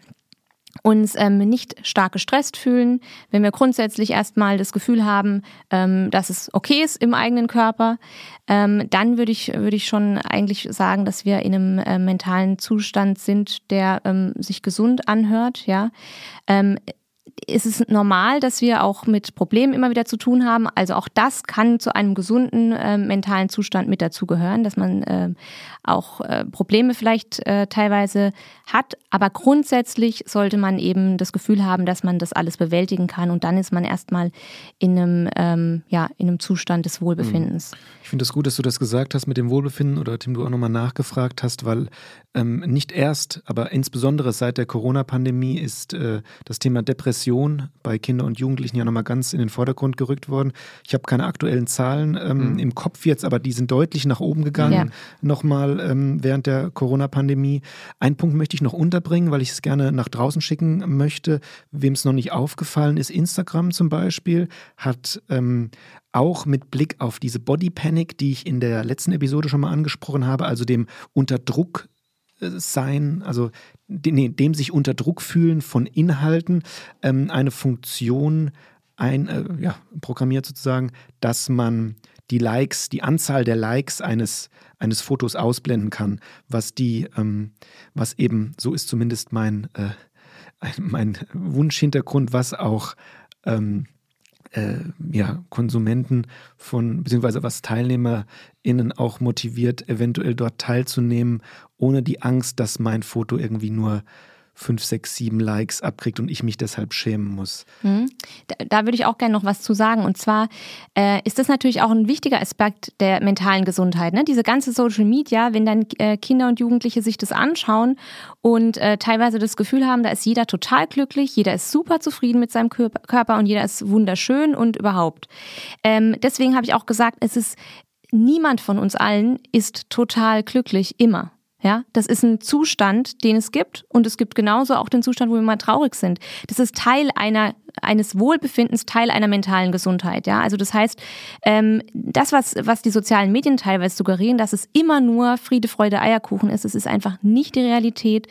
uns ähm, nicht stark gestresst fühlen, wenn wir grundsätzlich erstmal das Gefühl haben, dass es okay ist im eigenen Körper, dann würde ich, würde ich schon eigentlich sagen, dass wir in einem äh, mentalen Zustand sind, der sich gesund anhört. Ja, ist es normal, dass wir auch mit Problemen immer wieder zu tun haben. Also auch das kann zu einem gesunden äh, mentalen Zustand mit dazugehören, dass man äh, auch äh, Probleme vielleicht äh, teilweise hat. Aber grundsätzlich sollte man eben das Gefühl haben, dass man das alles bewältigen kann. Und dann ist man erstmal in einem, ähm, ja, in einem Zustand des Wohlbefindens. Ich finde es das gut, dass du das gesagt hast mit dem Wohlbefinden oder Tim, du auch nochmal nachgefragt hast, weil ähm, nicht erst, aber insbesondere seit der Corona-Pandemie ist äh, das Thema Depression bei Kindern und Jugendlichen ja nochmal ganz in den Vordergrund gerückt worden. Ich habe keine aktuellen Zahlen ähm, mhm. im Kopf jetzt, aber die sind deutlich nach oben gegangen, ja. nochmal ähm, während der Corona-Pandemie. Ein Punkt möchte ich noch unterbringen, weil ich es gerne nach draußen schicken möchte. Wem es noch nicht aufgefallen ist, Instagram zum Beispiel hat ähm, auch mit Blick auf diese Body Panic, die ich in der letzten Episode schon mal angesprochen habe, also dem Unterdruck sein, also nee, dem sich unter Druck fühlen von Inhalten, ähm, eine Funktion ein, äh, ja, programmiert sozusagen, dass man die Likes, die Anzahl der Likes eines, eines Fotos ausblenden kann, was die, ähm, was eben, so ist zumindest mein, äh, mein Wunschhintergrund, was auch ähm, äh, ja, Konsumenten von, beziehungsweise was TeilnehmerInnen auch motiviert, eventuell dort teilzunehmen, ohne die Angst, dass mein Foto irgendwie nur fünf, sechs, sieben Likes abkriegt und ich mich deshalb schämen muss. Mhm. Da, da, würde ich auch gerne noch was zu sagen. Und zwar äh, ist das natürlich auch ein wichtiger Aspekt der mentalen Gesundheit. Ne? Diese ganze Social Media, wenn dann äh, Kinder und Jugendliche sich das anschauen und äh, teilweise das Gefühl haben, da ist jeder total glücklich, jeder ist super zufrieden mit seinem Körper und jeder ist wunderschön und überhaupt. Ähm, deswegen habe ich auch gesagt, es ist niemand von uns allen ist total glücklich immer. Ja, das ist ein Zustand, den es gibt und es gibt genauso auch den Zustand, wo wir mal traurig sind. Das ist Teil einer eines Wohlbefindens Teil einer mentalen Gesundheit. Ja, also das heißt, ähm, das, was, was die sozialen Medien teilweise suggerieren, dass es immer nur Friede, Freude, Eierkuchen ist, es ist einfach nicht die Realität.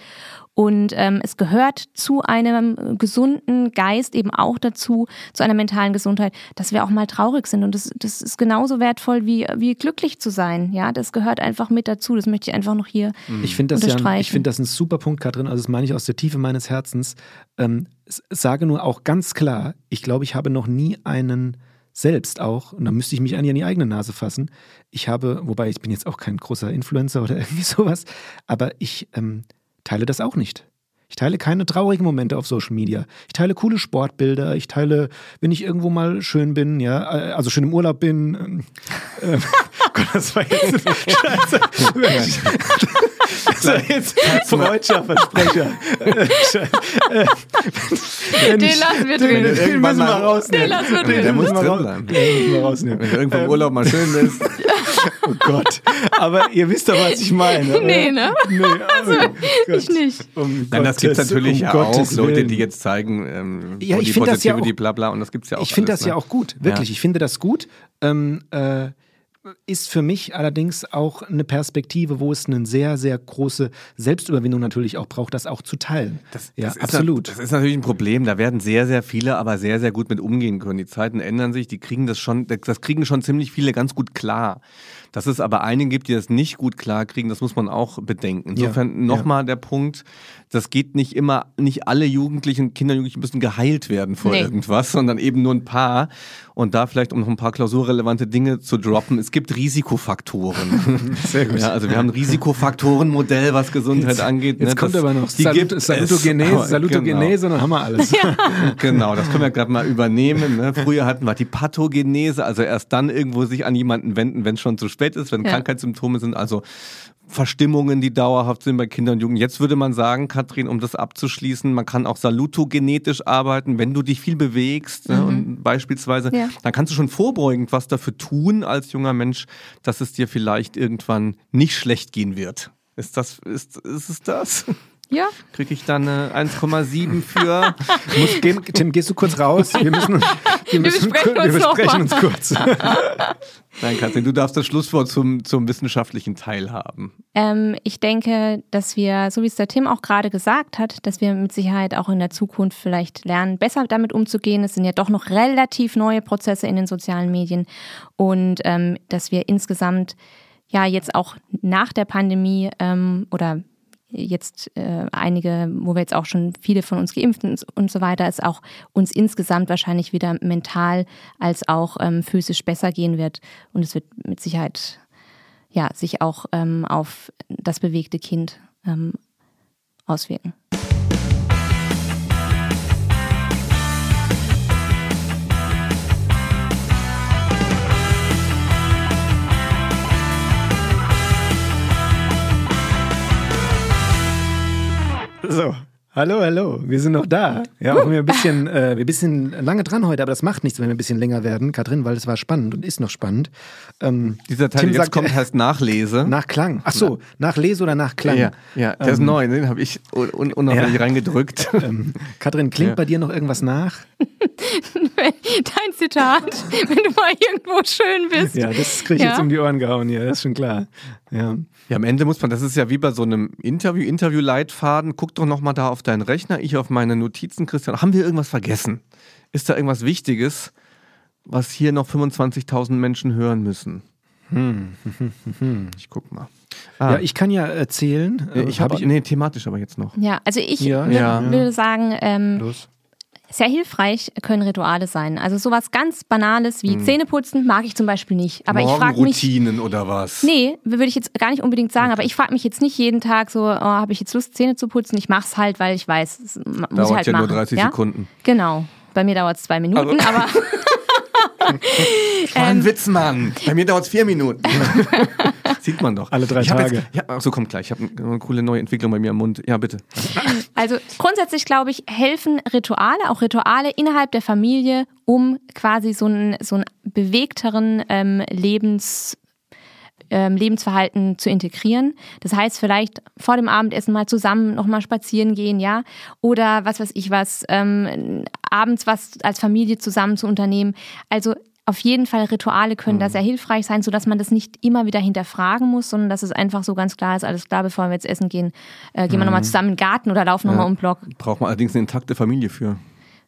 Und ähm, es gehört zu einem gesunden Geist eben auch dazu, zu einer mentalen Gesundheit, dass wir auch mal traurig sind. Und das, das ist genauso wertvoll wie, wie glücklich zu sein. Ja, das gehört einfach mit dazu. Das möchte ich einfach noch hier mhm. ich das Ja, ich finde das ein super Punkt, Katrin. Also das meine ich aus der Tiefe meines Herzens. Ähm, sage nur auch ganz klar, ich glaube, ich habe noch nie einen selbst auch, und da müsste ich mich eigentlich an die eigene Nase fassen. Ich habe, wobei ich bin jetzt auch kein großer Influencer oder irgendwie sowas, aber ich ähm, teile das auch nicht. Ich teile keine traurigen Momente auf Social Media. Ich teile coole Sportbilder. Ich teile, wenn ich irgendwo mal schön bin, ja, äh, also schön im Urlaub bin. Äh, Gott, das war jetzt Scheiße. Das war jetzt freudscher Versprecher. den lassen wir drin. Den, den müssen wir rausnehmen. Den lassen wir drin. Der muss drin bleiben. Den müssen wir rausnehmen. Wenn du irgendwo im Urlaub mal schön bist. Oh Gott. Aber ihr wisst doch, was ich meine. Nee, ne? Nee, also, oh ich nicht. Um Nein, das gibt es natürlich um ja Gottes auch Leute, Willen. die jetzt zeigen, ähm, ja, ich finde das ja auch, bla bla und das gibt's ja auch. Ich finde das ne? ja auch gut, wirklich. Ja. Ich finde das gut. Ähm, äh, ist für mich allerdings auch eine Perspektive, wo es eine sehr, sehr große Selbstüberwindung natürlich auch braucht, das auch zu teilen. Das, ja, das absolut. Ist, das ist natürlich ein Problem. Da werden sehr, sehr viele aber sehr, sehr gut mit umgehen können. Die Zeiten ändern sich, die kriegen das schon, das kriegen schon ziemlich viele ganz gut klar. Dass es aber einige gibt, die das nicht gut klar kriegen, das muss man auch bedenken. Insofern ja, nochmal ja. der Punkt, das geht nicht immer, nicht alle Jugendlichen, Kinder und Jugendlichen müssen geheilt werden vor nee. irgendwas, sondern eben nur ein paar. Und da vielleicht, um noch ein paar klausurrelevante Dinge zu droppen, es gibt Risikofaktoren. Sehr gut. Ja, also wir haben ein Risikofaktorenmodell, was Gesundheit jetzt, angeht. Jetzt ne? kommt das, aber noch die Salut, gibt Salutogenese, es, Salutogenese genau. dann haben wir alles. Ja. genau, das können wir gerade mal übernehmen. Ne? Früher hatten wir die Pathogenese, also erst dann irgendwo sich an jemanden wenden, wenn es schon zu spät ist, wenn ja. Krankheitssymptome sind. Also Verstimmungen, die dauerhaft sind bei Kindern und Jugendlichen. Jetzt würde man sagen, Katrin, um das abzuschließen, man kann auch salutogenetisch arbeiten, wenn du dich viel bewegst mhm. ne, und beispielsweise, ja. dann kannst du schon vorbeugend was dafür tun als junger Mensch, dass es dir vielleicht irgendwann nicht schlecht gehen wird. Ist das, ist, ist es das? Ja. Kriege ich dann eine 1,7 für. Muss gehen, Tim, gehst du kurz raus? Wir müssen, wir müssen, wir besprechen, uns, wir besprechen uns kurz. Nein, Katrin, du darfst das Schlusswort zum, zum wissenschaftlichen Teil haben. Ähm, ich denke, dass wir, so wie es der Tim auch gerade gesagt hat, dass wir mit Sicherheit auch in der Zukunft vielleicht lernen, besser damit umzugehen. Es sind ja doch noch relativ neue Prozesse in den sozialen Medien und ähm, dass wir insgesamt ja jetzt auch nach der Pandemie ähm, oder jetzt äh, einige, wo wir jetzt auch schon viele von uns geimpft und, und so weiter, es auch uns insgesamt wahrscheinlich wieder mental als auch ähm, physisch besser gehen wird. Und es wird mit Sicherheit ja, sich auch ähm, auf das bewegte Kind ähm, auswirken. So, hallo, hallo, wir sind noch da. Ja, auch wir ein bisschen, äh, wir ein bisschen lange dran heute, aber das macht nichts, wenn wir ein bisschen länger werden, Katrin, weil es war spannend und ist noch spannend. Ähm, Dieser Teil, der jetzt sagt, kommt, heißt Nachlese. Nachklang. Ach so, Nachlese oder Nachklang? Ja, ja der ähm, ist neu, den habe ich un unauffällig ja. reingedrückt. Ähm, Katrin, klingt ja. bei dir noch irgendwas nach? Dein Zitat, wenn du mal irgendwo schön bist. Ja, das kriege ich ja. jetzt um die Ohren gehauen hier, das ist schon klar. Ja. ja, am Ende muss man, das ist ja wie bei so einem Interview, Interview-Leitfaden, guck doch nochmal da auf deinen Rechner, ich auf meine Notizen, Christian. Haben wir irgendwas vergessen? Ist da irgendwas Wichtiges, was hier noch 25.000 Menschen hören müssen? Hm. Ich guck mal. Ah. Ja, ich kann ja erzählen. Ich habe, hab ich, nee, thematisch aber jetzt noch. Ja, also ich ja, würde ja. sagen, ähm, Los. Sehr hilfreich können Rituale sein. Also sowas ganz Banales wie hm. Zähneputzen mag ich zum Beispiel nicht. Aber ich frage mich. Routinen oder was? Nee, würde ich jetzt gar nicht unbedingt sagen. Okay. Aber ich frage mich jetzt nicht jeden Tag so, oh, habe ich jetzt Lust, Zähne zu putzen? Ich mache es halt, weil ich weiß, es muss Dauert ich halt ja machen. nur 30 ja? Sekunden. Genau. Bei mir dauert es zwei Minuten, also. aber. Ein ähm, Witz, Mann. Bei mir dauert es vier Minuten. Sieht man doch. Alle drei Tage. Jetzt, ja, so kommt gleich. Ich habe eine coole neue Entwicklung bei mir im Mund. Ja, bitte. Also grundsätzlich glaube ich, helfen Rituale, auch Rituale innerhalb der Familie, um quasi so einen, so einen bewegteren ähm, Lebens ähm, Lebensverhalten zu integrieren. Das heißt, vielleicht vor dem Abendessen mal zusammen nochmal spazieren gehen, ja. Oder was weiß ich was, ähm, abends was als Familie zusammen zu unternehmen. Also auf jeden Fall Rituale können da mhm. sehr hilfreich sein, sodass man das nicht immer wieder hinterfragen muss, sondern dass es einfach so ganz klar ist, alles klar, bevor wir jetzt essen gehen, äh, gehen wir nochmal mhm. zusammen in den Garten oder laufen ja. nochmal um den Block. Braucht man allerdings eine intakte Familie für.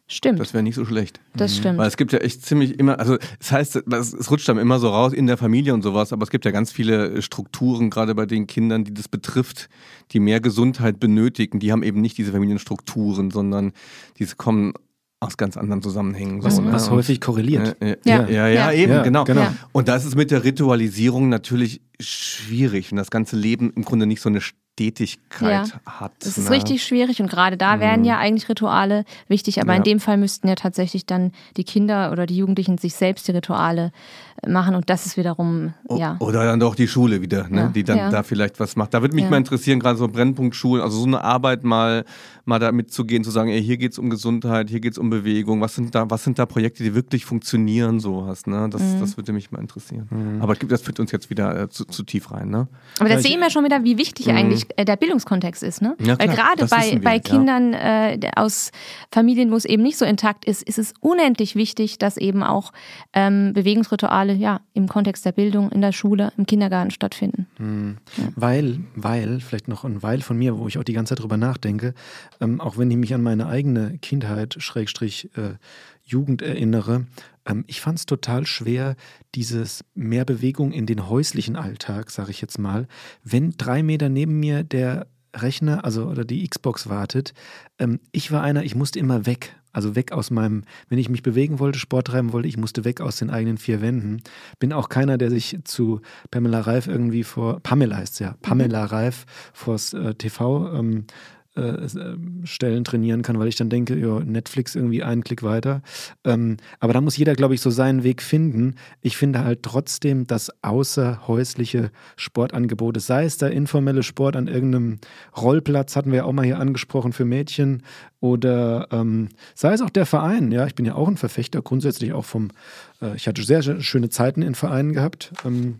Stimmt. Das wäre nicht so schlecht. Das mhm. stimmt. Weil es gibt ja echt ziemlich immer, also es heißt, es rutscht dann immer so raus in der Familie und sowas, aber es gibt ja ganz viele Strukturen, gerade bei den Kindern, die das betrifft, die mehr Gesundheit benötigen. Die haben eben nicht diese Familienstrukturen, sondern diese kommen aus ganz anderen Zusammenhängen. Was, so, ne? was häufig korreliert. Äh, äh, ja. Ja, ja, ja, eben, genau. genau. Und das ist mit der Ritualisierung natürlich schwierig, wenn das ganze Leben im Grunde nicht so eine Stetigkeit ja. hat. Das ist ne? richtig schwierig und gerade da wären mhm. ja eigentlich Rituale wichtig, aber ja. in dem Fall müssten ja tatsächlich dann die Kinder oder die Jugendlichen sich selbst die Rituale machen und das ist wiederum, ja. Oder dann doch die Schule wieder, ne? Ja. die dann da vielleicht was macht. Da würde mich mal interessieren, gerade so Brennpunktschulen, also so eine Arbeit mal, mal da mitzugehen, zu sagen, ey, hier geht es um Gesundheit, hier geht es um Bewegung, was sind da, was sind da Projekte, die wirklich funktionieren, sowas, ne? Das, mhm. das würde mich mal interessieren. Mhm. Aber das führt uns jetzt wieder äh, zu, zu, tief rein, ne? Aber da sehen wir schon wieder, wie wichtig mhm. eigentlich äh, der Bildungskontext ist, ne? Ja, Weil gerade bei, bei Kindern ja. äh, aus Familien, wo es eben nicht so intakt ist, ist es unendlich wichtig, dass eben auch ähm, Bewegungsrituale ja im Kontext der Bildung in der Schule, im Kindergarten stattfinden. Mhm. Ja. Weil, weil, vielleicht noch ein Weil von mir, wo ich auch die ganze Zeit drüber nachdenke, ähm, auch wenn ich mich an meine eigene Kindheit, Schrägstrich, äh, Jugend erinnere, ähm, ich fand es total schwer, dieses mehr Bewegung in den häuslichen Alltag, sage ich jetzt mal. Wenn drei Meter neben mir der Rechner, also oder die Xbox wartet, ähm, ich war einer, ich musste immer weg. Also weg aus meinem, wenn ich mich bewegen wollte, Sport treiben wollte, ich musste weg aus den eigenen vier Wänden. Bin auch keiner, der sich zu Pamela Reif irgendwie vor, Pamela heißt ja, Pamela mhm. Reif vors äh, TV ähm, äh, Stellen trainieren kann, weil ich dann denke, ja, Netflix irgendwie einen Klick weiter. Ähm, aber da muss jeder, glaube ich, so seinen Weg finden. Ich finde halt trotzdem, dass außerhäusliche Sportangebote, sei es der informelle Sport an irgendeinem Rollplatz, hatten wir ja auch mal hier angesprochen für Mädchen, oder ähm, sei es auch der Verein. Ja, ich bin ja auch ein Verfechter, grundsätzlich auch vom, äh, ich hatte sehr, sehr schöne Zeiten in Vereinen gehabt. Ähm,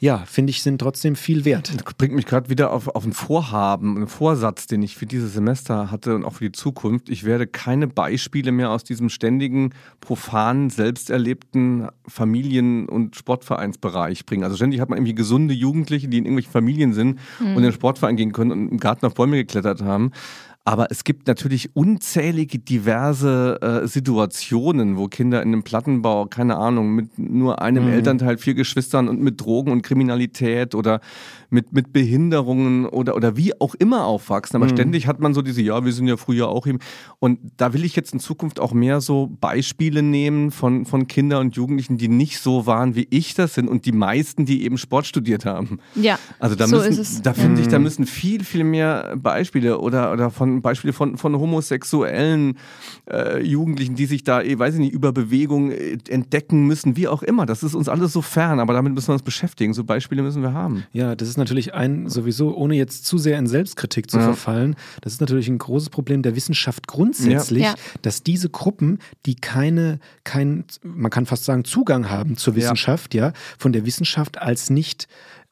ja, finde ich, sind trotzdem viel wert. Das bringt mich gerade wieder auf, auf ein Vorhaben, einen Vorsatz, den ich für dieses Semester hatte und auch für die Zukunft. Ich werde keine Beispiele mehr aus diesem ständigen, profanen, selbsterlebten Familien- und Sportvereinsbereich bringen. Also ständig hat man irgendwie gesunde Jugendliche, die in irgendwelchen Familien sind mhm. und in den Sportverein gehen können und im Garten auf Bäume geklettert haben. Aber es gibt natürlich unzählige diverse äh, Situationen, wo Kinder in einem Plattenbau, keine Ahnung, mit nur einem mhm. Elternteil, vier Geschwistern und mit Drogen und Kriminalität oder mit, mit Behinderungen oder, oder wie auch immer aufwachsen. Aber mhm. ständig hat man so diese, ja, wir sind ja früher auch eben. Und da will ich jetzt in Zukunft auch mehr so Beispiele nehmen von, von Kindern und Jugendlichen, die nicht so waren, wie ich das sind und die meisten, die eben Sport studiert haben. Ja. Also da so müssen, da finde ich, da mhm. müssen viel, viel mehr Beispiele oder, oder von Beispiele von, von homosexuellen äh, Jugendlichen, die sich da, eh, weiß ich nicht, über Bewegung äh, entdecken müssen, wie auch immer. Das ist uns alles so fern, aber damit müssen wir uns beschäftigen. So Beispiele müssen wir haben. Ja, das ist natürlich ein, sowieso, ohne jetzt zu sehr in Selbstkritik zu ja. verfallen, das ist natürlich ein großes Problem der Wissenschaft grundsätzlich, ja. dass diese Gruppen, die keine, kein, man kann fast sagen, Zugang haben zur Wissenschaft, ja, ja von der Wissenschaft als nicht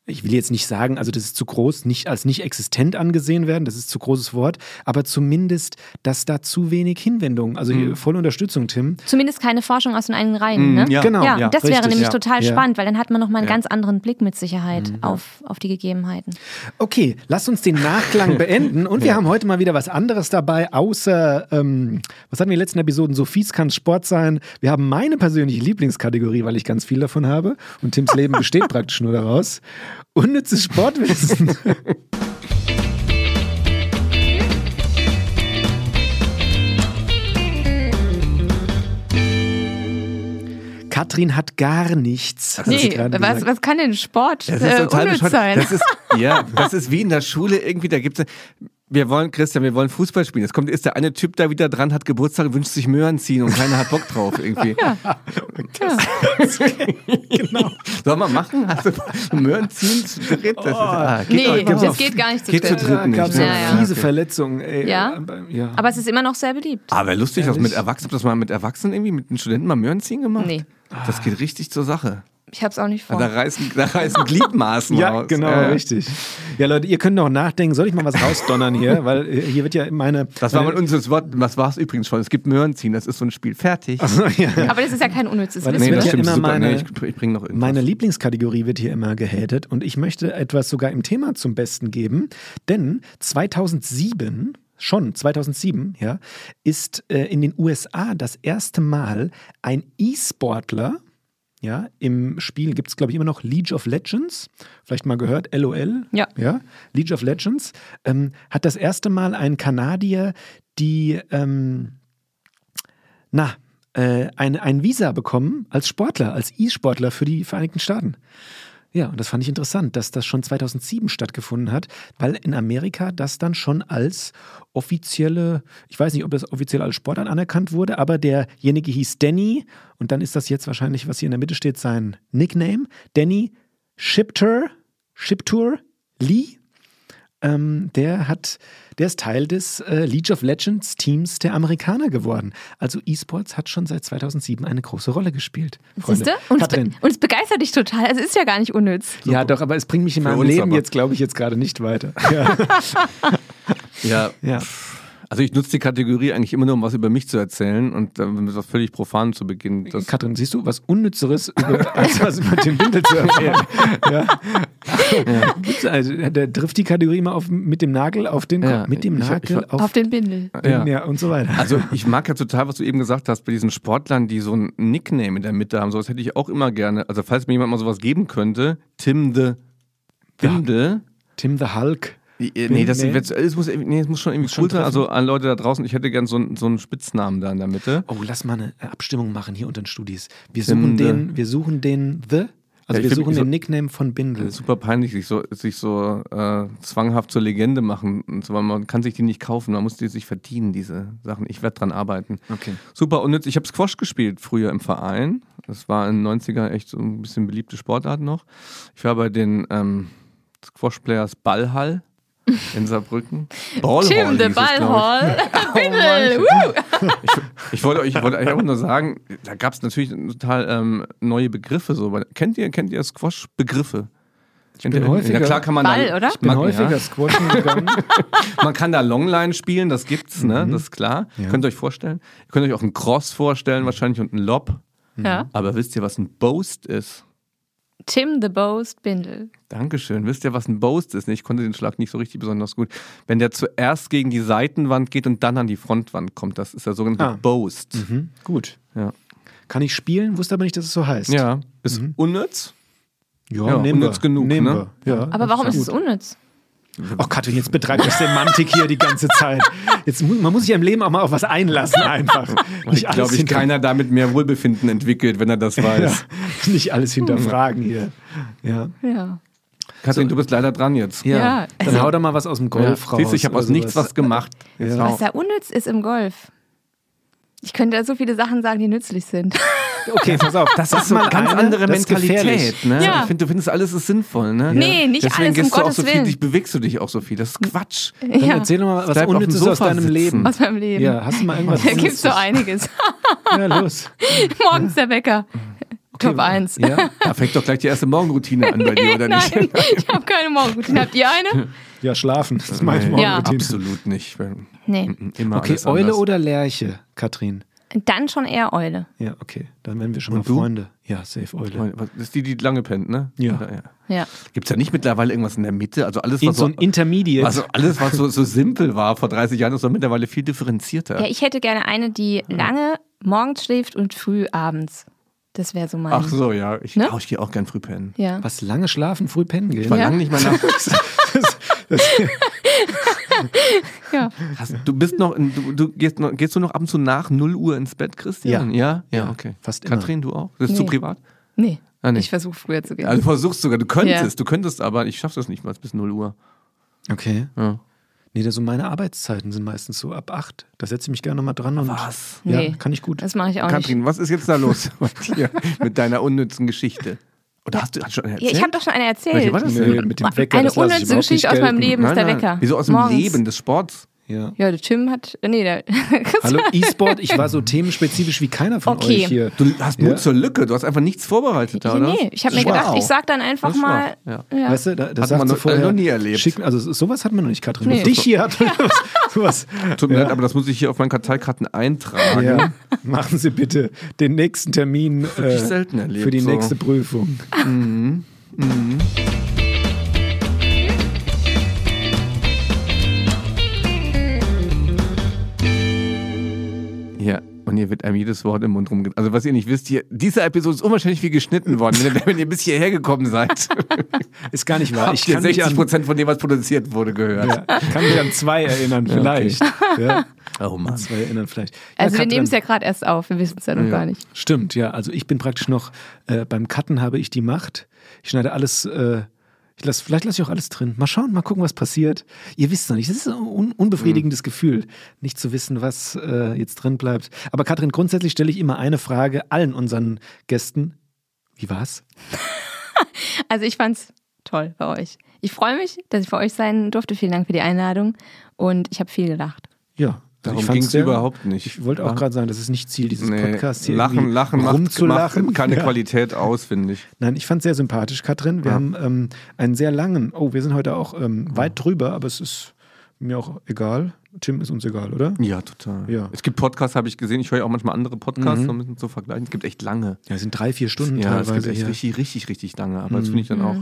ich will jetzt nicht sagen, also das ist zu groß, nicht als nicht existent angesehen werden, das ist zu großes Wort, aber zumindest, dass da zu wenig Hinwendung, also mhm. volle Unterstützung, Tim. Zumindest keine Forschung aus den eigenen Reihen, ne? Ja, genau. Ja, das richtig, wäre nämlich ja. total spannend, weil dann hat man nochmal einen ganz anderen Blick mit Sicherheit mhm. auf, auf die Gegebenheiten. Okay, lass uns den Nachklang beenden und wir haben heute mal wieder was anderes dabei, außer, ähm, was hatten wir in den letzten Episoden, so fies kann Sport sein. Wir haben meine persönliche Lieblingskategorie, weil ich ganz viel davon habe und Tims Leben besteht praktisch nur daraus. Unnützes Sportwissen. Katrin hat gar nichts. Nee, was, was kann denn Sport das ist äh, unnütz sein? Das ist, ja, das ist wie in der Schule irgendwie, da gibt es wir wollen, Christian, wir wollen Fußball spielen. Jetzt kommt, ist der eine Typ da wieder dran, hat Geburtstag, wünscht sich Möhren ziehen und keiner hat Bock drauf irgendwie. ja. genau. Sollen wir machen? Also Möhren ziehen zu dritt? Das, ist, ah, geht nee, auch, das geht gar nicht zu geht dritt. Zu dritt nicht. Gab ja, ja. fiese Verletzungen. Ey. Ja? ja? aber es ist immer noch sehr beliebt. Aber lustig, dass mit Erwachsenen, das mal mit Erwachsenen irgendwie, mit den Studenten mal Möhren ziehen gemacht? Nee. Das geht richtig zur Sache. Ich hab's auch nicht vor. Da reißen, da reißen Gliedmaßen Ja, raus. genau, Ja. richtig. Ja, Leute, ihr könnt noch nachdenken. Soll ich mal was rausdonnern hier? Weil äh, hier wird ja meine. Das war mal unser Wort, was war es übrigens schon? Es gibt Möhrenziehen, das ist so ein Spiel. Fertig. ja. Aber das ist ja kein unnützes Weil Wissen. nee, das ja stimmt immer super. meine- nee, ich, ich bringe noch irgendwas. Meine Lieblingskategorie wird hier immer gehatet und ich möchte etwas sogar im Thema zum Besten geben, denn 2007 Schon 2007, ja, ist äh, in den USA das erste Mal ein E-Sportler, ja, im Spiel gibt es, glaube ich, immer noch League of Legends, vielleicht mal gehört, LOL, Ja. ja League of Legends, ähm, hat das erste Mal ein Kanadier, die, ähm, na, äh, ein, ein Visa bekommen als Sportler, als E-Sportler für die Vereinigten Staaten. Ja, und das fand ich interessant, dass das schon 2007 stattgefunden hat, weil in Amerika das dann schon als offizielle, ich weiß nicht, ob das offiziell als Sportart anerkannt wurde, aber derjenige hieß Danny und dann ist das jetzt wahrscheinlich, was hier in der Mitte steht, sein Nickname. Danny Shipter, Shiptour Lee. Ähm, der hat, der ist Teil des äh, League of Legends Teams der Amerikaner geworden. Also E-Sports hat schon seit 2007 eine große Rolle gespielt. Siehst du? Und, und es begeistert dich total. Es ist ja gar nicht unnütz. Ja, doch, aber es bringt mich in Für meinem Leben aber. jetzt, glaube ich, jetzt gerade nicht weiter. Ja. Ja, ja. Also ich nutze die Kategorie eigentlich immer nur, um was über mich zu erzählen und äh, mit was völlig profan zu beginnen. Das, Katrin, siehst du was Unnützeres über, als was über den Bindel zu erzählen? ja. Gibt's also, der trifft die Kategorie mal auf, mit dem Nagel auf den Ja, mit dem ich hab- ich Nagel hab- auf, Auf den Bindel. den, Ja. ja. und so weiter. Also ich mag ja total, was du eben gesagt hast, bei diesen Sportlern, die so ein Nickname in der Mitte haben. Sowas hätte ich auch immer gerne. Also falls mir jemand mal sowas geben könnte, Tim the Bindel. Tim the Hulk. Äh, Nee, das, Nee. wird- es muss, nee, es muss schon irgendwie Muss cool sein. Also an Leute da draußen, ich hätte gern so, einen- so einen Spitznamen da in der Mitte. Oh, lass mal eine Abstimmung machen hier unter den Studis. Wir suchen den, wir suchen den The, also Ja, wir suchen so- den Nickname von Bindel. Super peinlich, sich so, sich so äh, zwanghaft zur Legende machen. Und so, weil man kann sich die nicht kaufen, man muss die sich verdienen, diese Sachen. Ich werde dran arbeiten. Okay. Super unnütz. Ich habe Squash gespielt früher im Verein. Das war in den 90er echt so ein bisschen beliebte Sportart noch. Ich war bei den ähm, Squash-Players Ballhall in Saarbrücken. Ballhall Tim, hieß der es, glaub ich. Ich wollte euch, ich wollte euch einfach nur sagen, da gab es natürlich total ähm, neue Begriffe. So. Kennt ihr, kennt ihr Squash-Begriffe? Kennt bin ihr- häufiger- Ja, klar kann man Ball, da, oder? Ich bin Man- häufiger ja. squashen gegangen. Man kann da Longline spielen, das gibt's, ne? Das ist klar. Ja. Könnt ihr euch vorstellen. Ihr könnt euch auch einen Cross vorstellen, wahrscheinlich und einen Lob. Ja. Aber wisst ihr, was ein Boast ist? Tim the Boast Bindel. Dankeschön. Wisst ihr, was ein Boast ist? Ich konnte den Schlag nicht so richtig besonders gut. Wenn der zuerst gegen die Seitenwand geht und dann an die Frontwand kommt, das ist der sogenannte Ah. Boast. mhm, gut. Ja. Kann ich spielen? Wusste aber nicht, dass es so heißt. ja. Ist unnütz. ja, Ja, nehmen wir. unnütz genug, nehmen ne? wir. Ja, Aber warum ist es unnütz? Oh Katrin, jetzt betreibt das Semantik hier die ganze Zeit. Jetzt, mu- man muss sich im Leben auch mal auf was einlassen einfach. Ich Nicht alles, glaube, ich keiner damit mehr Wohlbefinden entwickelt, wenn er das ja, weiß. nicht alles hinterfragen hier. Ja. Ja. Katrin, du bist leider dran jetzt. ja. Ja, Dann also- hau doch mal was aus dem Golf raus. Siehst du, ich habe aus nichts was gemacht. Ja. Was da unnütz ist im Golf. Ich könnte da so viele Sachen sagen, die nützlich sind. Okay, pass auf. Das Sag ist so mal eine ganz andere das. Mentalität. Ne? Ja. Ich finde, du findest alles ist sinnvoll. Ne? Nee, nicht Deswegen alles, um gehst du auch Gottes so viel, Willen. dich bewegst du dich auch so viel. Das ist Quatsch. Dann ja, erzähl doch mal was Bleib Unnützes aus deinem sitzen. Leben. aus meinem Leben. Ja, hast du mal irgendwas Da gibt es so einiges. Ja, los. Morgens der Wecker. Top 1. Ja, Da fängt doch gleich die erste Morgenroutine an bei dir, oder Nein, nicht? ich habe keine Morgenroutine. Habt ihr eine? ja schlafen. Das ist meine Nee, Morgenroutine. Absolut nicht. Nee. Immer Okay, alles Eule anders. oder Lerche, Katrin? Dann schon eher Eule. Ja, okay. Dann werden wir schon Und mal du? Freunde. Ja, safe Eule. Das ist die, die lange pennt, ne? Ja. Ja. Ja. Gibt es da nicht mittlerweile irgendwas in der Mitte? Also alles, In was so ein Intermediate. also alles, was so, so simpel war vor 30 Jahren, ist doch mittlerweile viel differenzierter. Ja, ich hätte gerne eine, die lange morgens schläft und früh abends. Das wäre so mein. Ach so, ja. Ich, Ne? oh, ich gehe auch gern früh pennen. Ja. was lange schlafen, früh pennen gehen. Ich war Ja. lange nicht mehr nach. ja. Hast, du bist noch, du, du gehst, noch, gehst du noch ab und zu nach 0 Uhr ins Bett, Christian? Ja, ja, Ja, okay. fast immer. Katrin, du auch? Das ist Nee. zu privat? Nee. Ah, nee. Ich versuche früher zu gehen. Also du versuchst sogar, du könntest, Ja. du könntest, aber ich schaff das nicht mal bis 0 Uhr. Okay. Ja. Nee, so meine Arbeitszeiten sind meistens so ab acht. Da setze ich mich gerne mal dran und. Was? Ja, Nee. kann ich gut. das mache ich auch Katrin, was ist jetzt da los bei dir mit deiner unnützen Geschichte? Oder hast du hast du schon eine nicht. Ja, erzählt? ich habe doch schon eine Welche erzählt. war das Nee, mit dem Wecker. eine unnütze Geschichte aus meinem. Leben ist der Wecker. Wieso aus dem Morgens. Leben des Sports? Ja. ja, der Tim hat. Nee, der. Hallo, E-Sport, ich war so themenspezifisch wie keiner von okay. euch hier. Du hast Mut ja. zur Lücke, du hast einfach nichts vorbereitet, da, oder? Nee, ich habe mir gedacht, ich sag dann einfach mal. Ja. Ja. Weißt du, das hat man noch, vorher, noch nie erlebt. Schick, also sowas hat man noch nicht, Katrin. Nee. Dich hier hat sowas. Tut mir leid, aber das muss ich hier auf meinen Karteikarten eintragen. Ja. Machen Sie bitte den nächsten Termin äh, erlebt, für die so. nächste Prüfung. Mhm. Mhm. Und hier wird einem jedes Wort im Mund rumge... Also was ihr nicht wisst, hier, diese Episode ist unwahrscheinlich wie geschnitten worden, wenn, wenn ihr bis hierher gekommen seid. ist gar nicht wahr. Ich kann 60 Prozent von dem, was produziert wurde, gehört. Ja, kann mich an zwei erinnern, vielleicht. Okay. Ja. Oh Mann. Zwei erinnern vielleicht. Also ja, wir nehmen es ja gerade erst auf, wir wissen es ja noch gar nicht. Stimmt, ja. Also ich bin praktisch noch, äh, beim Cutten habe ich die Macht. Ich schneide alles... Äh, ich lass, vielleicht lasse ich auch alles drin. Mal schauen, mal gucken, was passiert. Ihr wisst noch nicht. Das ist ein un unbefriedigendes mhm. Gefühl, nicht zu wissen, was äh, jetzt drin bleibt. Aber Katrin, grundsätzlich stelle ich immer eine Frage allen unseren Gästen. Wie war's? also ich fand's toll bei euch. Ich freue mich, dass ich bei euch sein durfte. Vielen Dank für die Einladung und ich habe viel gelacht. Ja, Darum ging es überhaupt nicht. Ich wollte auch gerade sagen, das ist nicht Ziel dieses nee, Podcasts hier. Lachen, lachen rumzulachen. Macht, keine ja. Qualität aus, finde ich. Nein, ich fand es sehr sympathisch, Katrin. Wir ja. haben ähm, einen sehr langen, oh, wir sind heute auch ähm, weit drüber, aber es ist mir auch egal. Tim ist uns egal, oder? Ja, total. Ja. Es gibt Podcasts, habe ich gesehen. Ich höre ja auch manchmal andere Podcasts, mhm. um ein bisschen zu vergleichen. Es gibt echt lange. Ja, es sind drei, vier Stunden ja, teilweise. Es gibt echt richtig, richtig, richtig lange. Aber mhm. das finde ich dann auch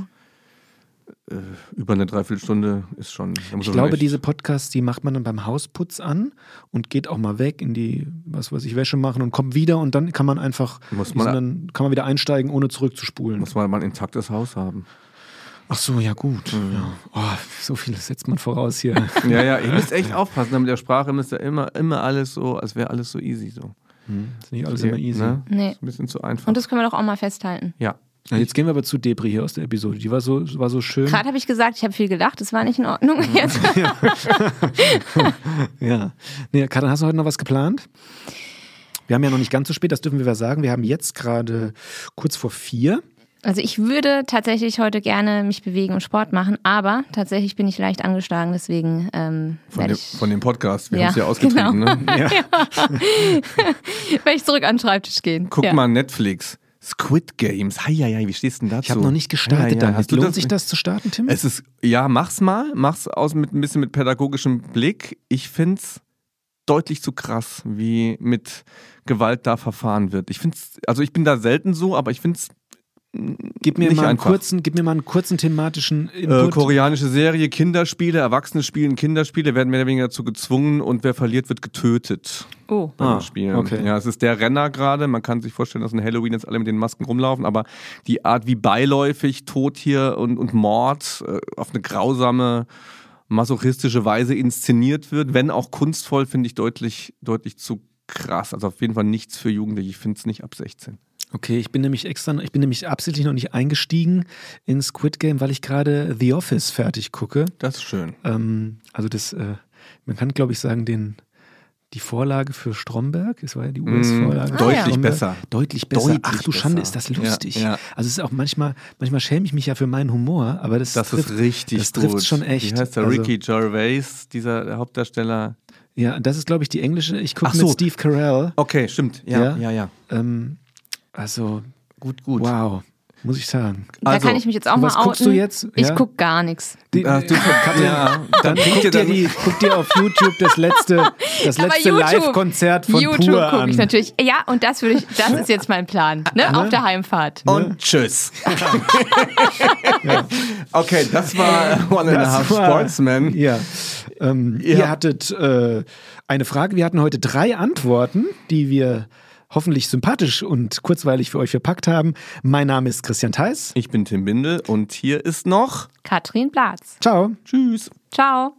über eine Dreiviertelstunde ist schon. Ich glaube, diese Podcasts, die macht man dann beim Hausputz an und geht auch mal weg in die, was weiß ich, Wäsche machen und kommt wieder und dann kann man einfach, muss man, dann kann man wieder einsteigen, ohne zurückzuspulen. Muss man mal ein intaktes Haus haben. Ach so, ja gut. Mhm. Ja. Oh, so viel setzt man voraus hier. ja, ja, ihr müsst echt aufpassen. Mit der Sprache müsst ihr immer, immer alles so, als wäre alles so easy so. Hm. Ist nicht alles immer easy. Ne? Nee. Ist ein bisschen zu einfach. Und das können wir doch auch mal festhalten. Ja. Ja, jetzt gehen wir aber zu Debris hier aus der Episode. Die war so, war so schön. Gerade habe ich gesagt, ich habe viel gelacht. Das war nicht in Ordnung jetzt. ja. ja. Nee, Karin, hast du heute noch was geplant? Wir haben ja noch nicht ganz so spät, das dürfen wir sagen. Wir haben jetzt gerade kurz vor vier. Also ich würde tatsächlich heute gerne mich bewegen und Sport machen, aber tatsächlich bin ich leicht angeschlagen, deswegen ähm, von, dem, ich, von dem Podcast, wir ja, haben es ja ausgetrieben. Genau. Ne? Ja. ja. Werde ich zurück an den Schreibtisch gehen. Guck ja. mal Netflix. Squid Games. Heieiei, wie stehst du denn dazu? Ich habe noch nicht gestartet. Ja, ja. Hast Lohnt das, sich das zu starten, Tim? Es ist, ja, mach's mal. Mach's aus mit ein bisschen mit pädagogischem Blick. Ich find's deutlich zu krass, wie mit Gewalt da verfahren wird. Ich find's, also ich bin da selten so, aber ich find's Gib mir, mal einen kurzen, gib mir mal einen kurzen thematischen äh, Input. Äh, koreanische Serie, Kinderspiele, Erwachsene spielen Kinderspiele, werden mehr oder weniger dazu gezwungen und wer verliert, wird getötet. Oh. Ah, Spielen. Okay. Ja, es ist der Renner gerade. Man kann sich vorstellen, dass in Halloween jetzt alle mit den Masken rumlaufen, aber die Art, wie beiläufig Tod hier und, und Mord äh, auf eine grausame, masochistische Weise inszeniert wird, wenn auch kunstvoll, finde ich deutlich, deutlich zu krass. Also auf jeden Fall nichts für Jugendliche. Ich finde es nicht ab 16. Okay, ich bin nämlich extra, ich bin nämlich absichtlich noch nicht eingestiegen in Squid Game, weil ich gerade The Office fertig gucke. Das ist schön. Ähm, also das, äh, man kann glaube ich sagen, den die Vorlage für Stromberg, es war ja die US-Vorlage. Mm, deutlich besser. Deutlich besser. Deutlich Ach du Schande, ist das lustig. Ja, ja. Also es ist auch manchmal, manchmal schäme ich mich ja für meinen Humor, aber das, das trifft, ist richtig das trifft schon echt. Wie heißt der? Also, Ricky Gervais, dieser Hauptdarsteller. Ja, das ist glaube ich die englische. Ich gucke so. mit Steve Carell. Okay, stimmt. Ja, ja, ja. ja. Ähm, also gut, gut. Wow. Muss ich sagen. Da also, kann ich mich jetzt auch mal was guckst du jetzt? Ich ja? guck gar nichts. Ach, du, ja, dann guck dir, dann die, guck dir auf YouTube das letzte, das letzte Live-Konzert von YouTube Pur gucke ich natürlich. Ja, und das würde ich, das ist jetzt mein Plan, ne? ne? Auf der Heimfahrt. Und tschüss. ja. Okay, das war One and a Half Sportsman. Ja. Ähm, Ihr hattet äh, eine Frage. Wir hatten heute drei Antworten, die wir hoffentlich sympathisch und kurzweilig für euch verpackt haben. Mein Name ist Christian Theis. Ich bin Tim Bindel und hier ist noch Katrin Platz. Ciao. Tschüss. Ciao.